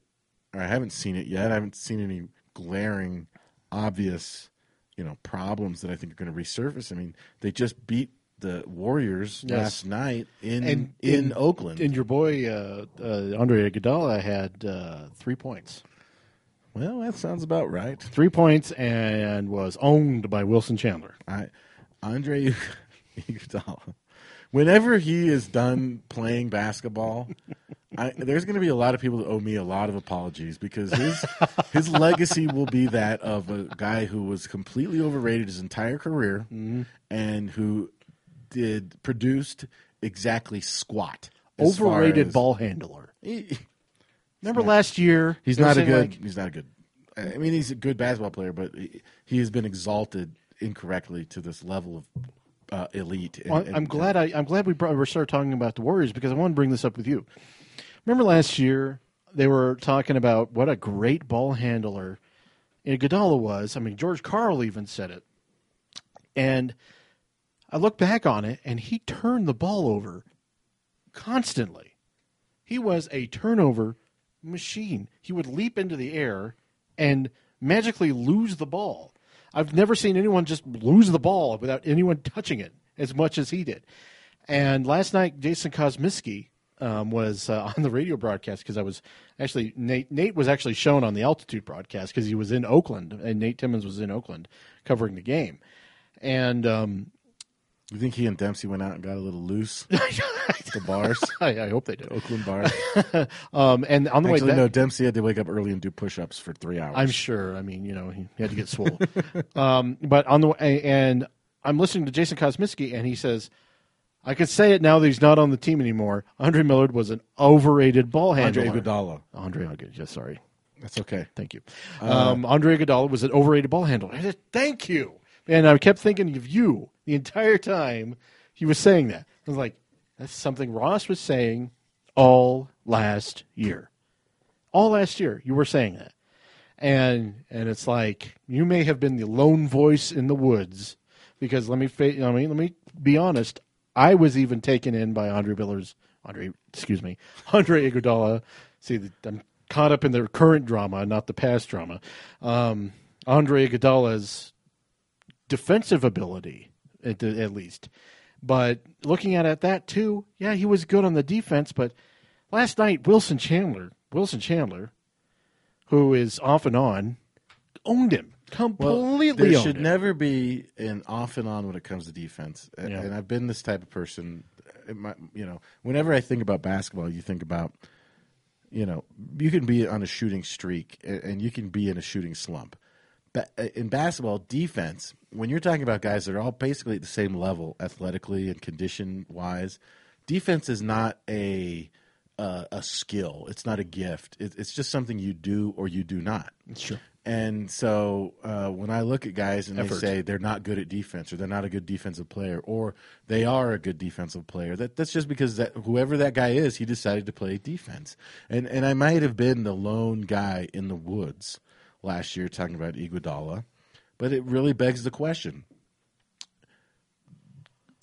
or I haven't seen it yet. I haven't seen any glaring, obvious, you know, problems that I think are going to resurface. I mean, they just beat the Warriors Yes. last night in And in, in- Oakland. And your boy uh, uh, Andre Iguodala had uh, three points, well, that sounds about right. three points, and was owned by Wilson Chandler. I Andre Iguodala. Whenever he is done playing basketball, I, there's going to be a lot of people that owe me a lot of apologies because his his legacy will be that of a guy who was completely overrated his entire career and who did produced exactly squat. as far Overrated as- ball handler. He- Remember last year? He's they were not a saying, good. like, he's not a good. I mean, he's a good basketball player, but he, he has been exalted incorrectly to this level of uh, elite. And- Well, I'm glad I, I'm glad we brought, we started talking about the Warriors because I want to bring this up with you. Remember last year they were talking about what a great ball handler Iguodala was. I mean, George Karl even said it, and I look back on it, and he turned the ball over constantly. He was a turnover machine. He would leap into the air and magically lose the ball. I've never seen anyone just lose the ball without anyone touching it as much as he did. And last night, Jason Kosmicki um, was uh, on the radio broadcast because I was actually Nate. Nate was actually shown on the altitude broadcast because he was in Oakland, and Nate Timmons was in Oakland covering the game. And um, You think he and Dempsey went out and got a little loose? At the bars, I, I hope they did. Oakland bars. Um, and on the Actually, way, no. back, Dempsey had to wake up early and do push-ups for three hours. I'm sure. I mean, you know, he had to get swole. um, but on the way, and I'm listening to Jason Kosmicki, and he says, "I could say it now that he's not on the team anymore. Andre Millard was an overrated ball handler. Andre Iguodala. Andre, okay, yes, sorry, That's okay. thank you. um, Andre Iguodala was an overrated ball handler. Said, thank you, and I kept thinking of you the entire time he was saying that. I was like, that's something Ross was saying all last year. All last year, you were saying that and and it's like you may have been the lone voice in the woods because let me I mean let me be honest I was even taken in by Andre Biller's Andre excuse me Andre Iguodala see I'm caught up in the current drama not the past drama um, Andre Iguodala's defensive ability at, the, at least but looking at it that too yeah he was good on the defense but last night Wilson Chandler Wilson Chandler who is off and on, owned him completely. there owned should him. never be an off and on when it comes to defense. A- Yeah. And I've been this type of person. you know, whenever I think about basketball, you think about, you know, you can be on a shooting streak and, and you can be in a shooting slump. But in basketball, defense, when you're talking about guys that are all basically at the same level athletically and condition wise, defense is not a uh, a skill. It's not a gift. It, it's just something you do or you do not. Sure. And so uh, when I look at guys and Effort. they say they're not good at defense or they're not a good defensive player or they are a good defensive player, that that's just because that whoever that guy is, he decided to play defense. And and I might have been the lone guy in the woods last year talking about Iguodala, but it really begs the question: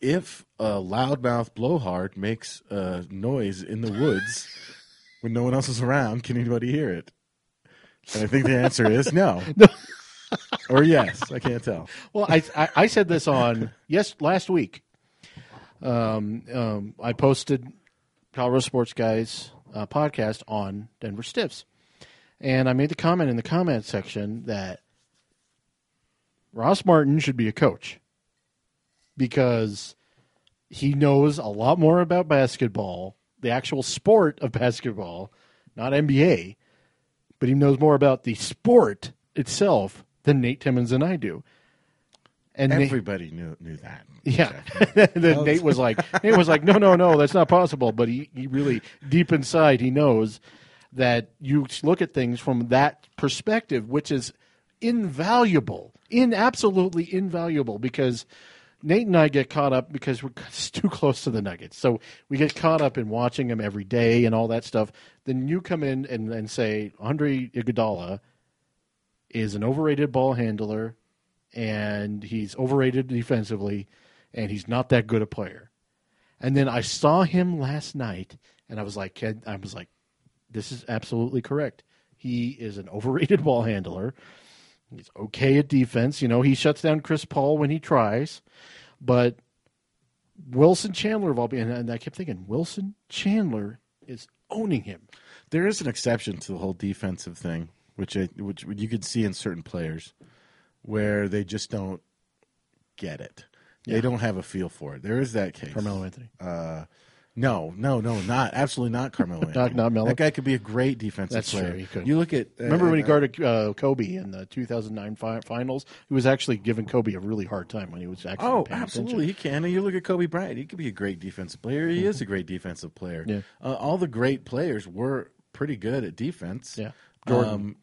if a loudmouth blowhard makes a noise in the woods when no one else is around, can anybody hear it? And I think the answer is no. or yes. I can't tell. Well, I, I I said this on yes last week. Um, um, I posted Colorado Sports Guys uh, podcast on Denver Stiffs, and I made the comment in the comment section that Ross Martin should be a coach because he knows a lot more about basketball, the actual sport of basketball, not NBA, but he knows more about the sport itself than Nate Timmons and I do. And Nate- Everybody knew knew that. yeah. then Nate was like, Nate was like, no, no, no, that's not possible. But he, he really, deep inside, he knows that you look at things from that perspective, which is invaluable, in absolutely invaluable, because Nate and I get caught up because we're too close to the Nuggets. So we get caught up in watching them every day and all that stuff. Then you come in and, and say Andre Iguodala is an overrated ball handler and he's overrated defensively, and he's not that good a player. And then I saw him last night, and I was like, I was like, this is absolutely correct. He is an overrated ball handler. He's okay at defense. You know, he shuts down Chris Paul when he tries, but Wilson Chandler of all, and and I kept thinking, Wilson Chandler is owning him. There is an exception to the whole defensive thing, which I, which you could see in certain players, where they just don't get it. They don't have a feel for it. There is that case. Carmelo Anthony. Uh, no, no, no, not absolutely not Carmelo. Anthony. not Melo? That guy could be a great defensive That's player. true, he could. You look at uh, Remember when he uh, guarded uh, Kobe in the 2009 fi- finals? He was actually giving Kobe a really hard time when he was actually Oh, absolutely, he can. And you look at Kobe Bryant; he could be a great defensive player. He is a great defensive player. Mm-hmm. Yeah. Uh, all the great players were pretty good at defense. Yeah. Jordan. Jordan.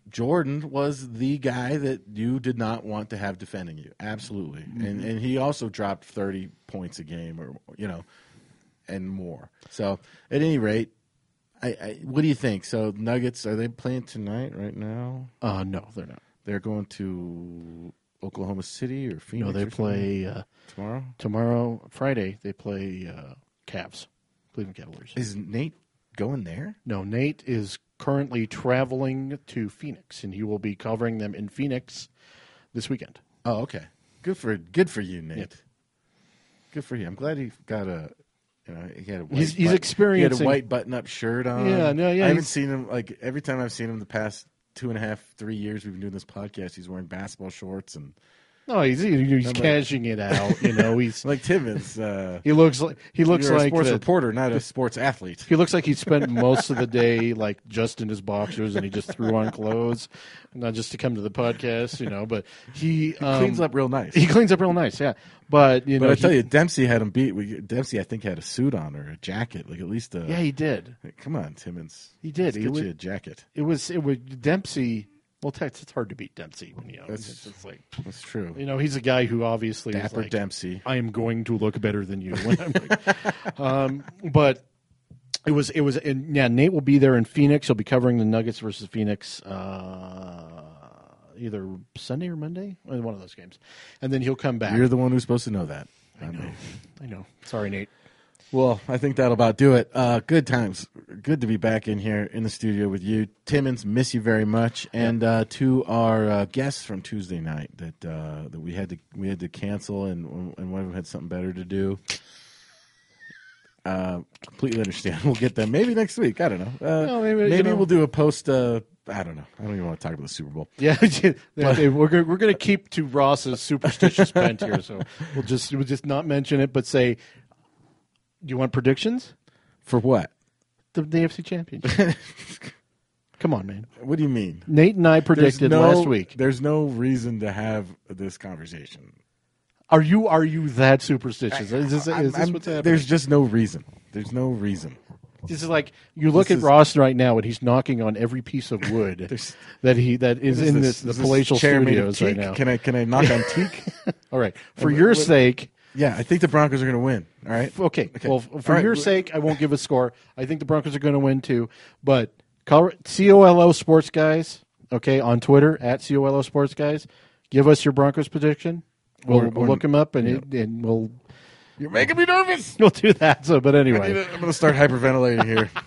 Jordan was the guy that you did not want to have defending you. Absolutely, Mm-hmm. and and he also dropped thirty points a game, or you know, and more. So at any rate. I, I, what do you think? So Nuggets are they playing tonight? Right now. Uh, no, they're not. they're going to Oklahoma City or Phoenix. No, they play uh, tomorrow. tomorrow, Friday. They play uh, Cavs, Cleveland Cavaliers. Is Nate going there? No, Nate is currently traveling to Phoenix, and he will be covering them in Phoenix this weekend. Oh, okay. Good for good for you, Nate. Good for you. I'm glad he got a. You know, he had a white He's- he's experiencing- He had a white button-up shirt on. Yeah, no, yeah, I haven't he's- seen him like every time I've seen him the past two and a half, three years we've been doing this podcast. He's wearing basketball shorts and No, he's he's like- cashing it out. You know, he's like Timmons. Uh, he looks like he looks you're a sports the- reporter, not a sports athlete. He looks like he spent most of the day like just in his boxers and he just threw on clothes, not just to come to the podcast, you know. But he, um, Cleans up real nice. He cleans up real nice, yeah. But you but know, I tell he- you, Dempsey had him beat. We, Dempsey, I think, had a suit on or a jacket, like at least a. yeah, he did. come on, Timmons. He did. Let's He get would- you a jacket. It was it was Dempsey. Well, it's, it's hard to beat Dempsey when you know That's- it's just like That's true. you know he's a guy who obviously is Dapper like, Dempsey. I am going to look better than you. When I'm like, um, but it was it was and yeah. Nate will be there in Phoenix. He'll be covering the Nuggets versus Phoenix uh, either Sunday or Monday, one of those games, and then he'll come back. You're the one who's supposed to know that. I know, I know. Sorry, Nate. Well, I think that'll about do it. Uh, good times. Good to be back in here in the studio with you. Timmons, miss you very much. And uh, to our uh, guests from Tuesday night that uh, that we had to we had to cancel and and one of them had something better to do. Uh, completely understand. We'll get them maybe next week. I don't know. Uh, No, maybe, maybe know. we'll do a post. Uh, I don't know. I don't even want to talk about the Super Bowl. Yeah, yeah, we're gonna, we're going to keep to Ross's superstitious bent here, so we'll just we'll just not mention it, but say you want predictions? For what? The, the AFC Championship. Come on, man. What do you mean? Nate and I There's predicted no- last week. There's no reason to have this conversation. Are you are you that superstitious? Is this, I'm- is this I'm- what's happening? There's just no reason. There's no reason. This is like you look at is- Ross right now, and he's knocking on every piece of wood There's- that he that is What in is this, the palatial chair made of studios right teak? now. Can I can I knock on teak? All right, for your sake, yeah, I think the Broncos are going to win. All right. okay. Okay. Well, for right. your sake, I won't give a score. I think the Broncos are going to win too. But COLO Sports Guys, okay, on Twitter at COLO Sports Guys, give us your Broncos prediction. We'll, we'll look him up and it, and we'll You're making me nervous. we'll do that. So, but anyway, to- I'm going to start hyperventilating here.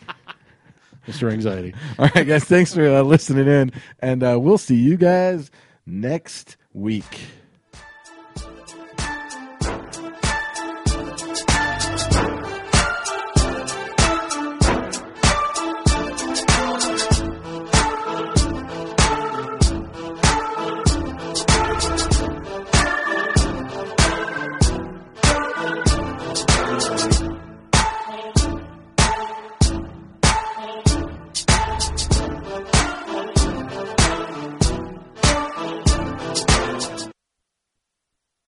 Mr. Anxiety. All right, guys. Thanks for uh, listening in, and uh, we'll see you guys next week.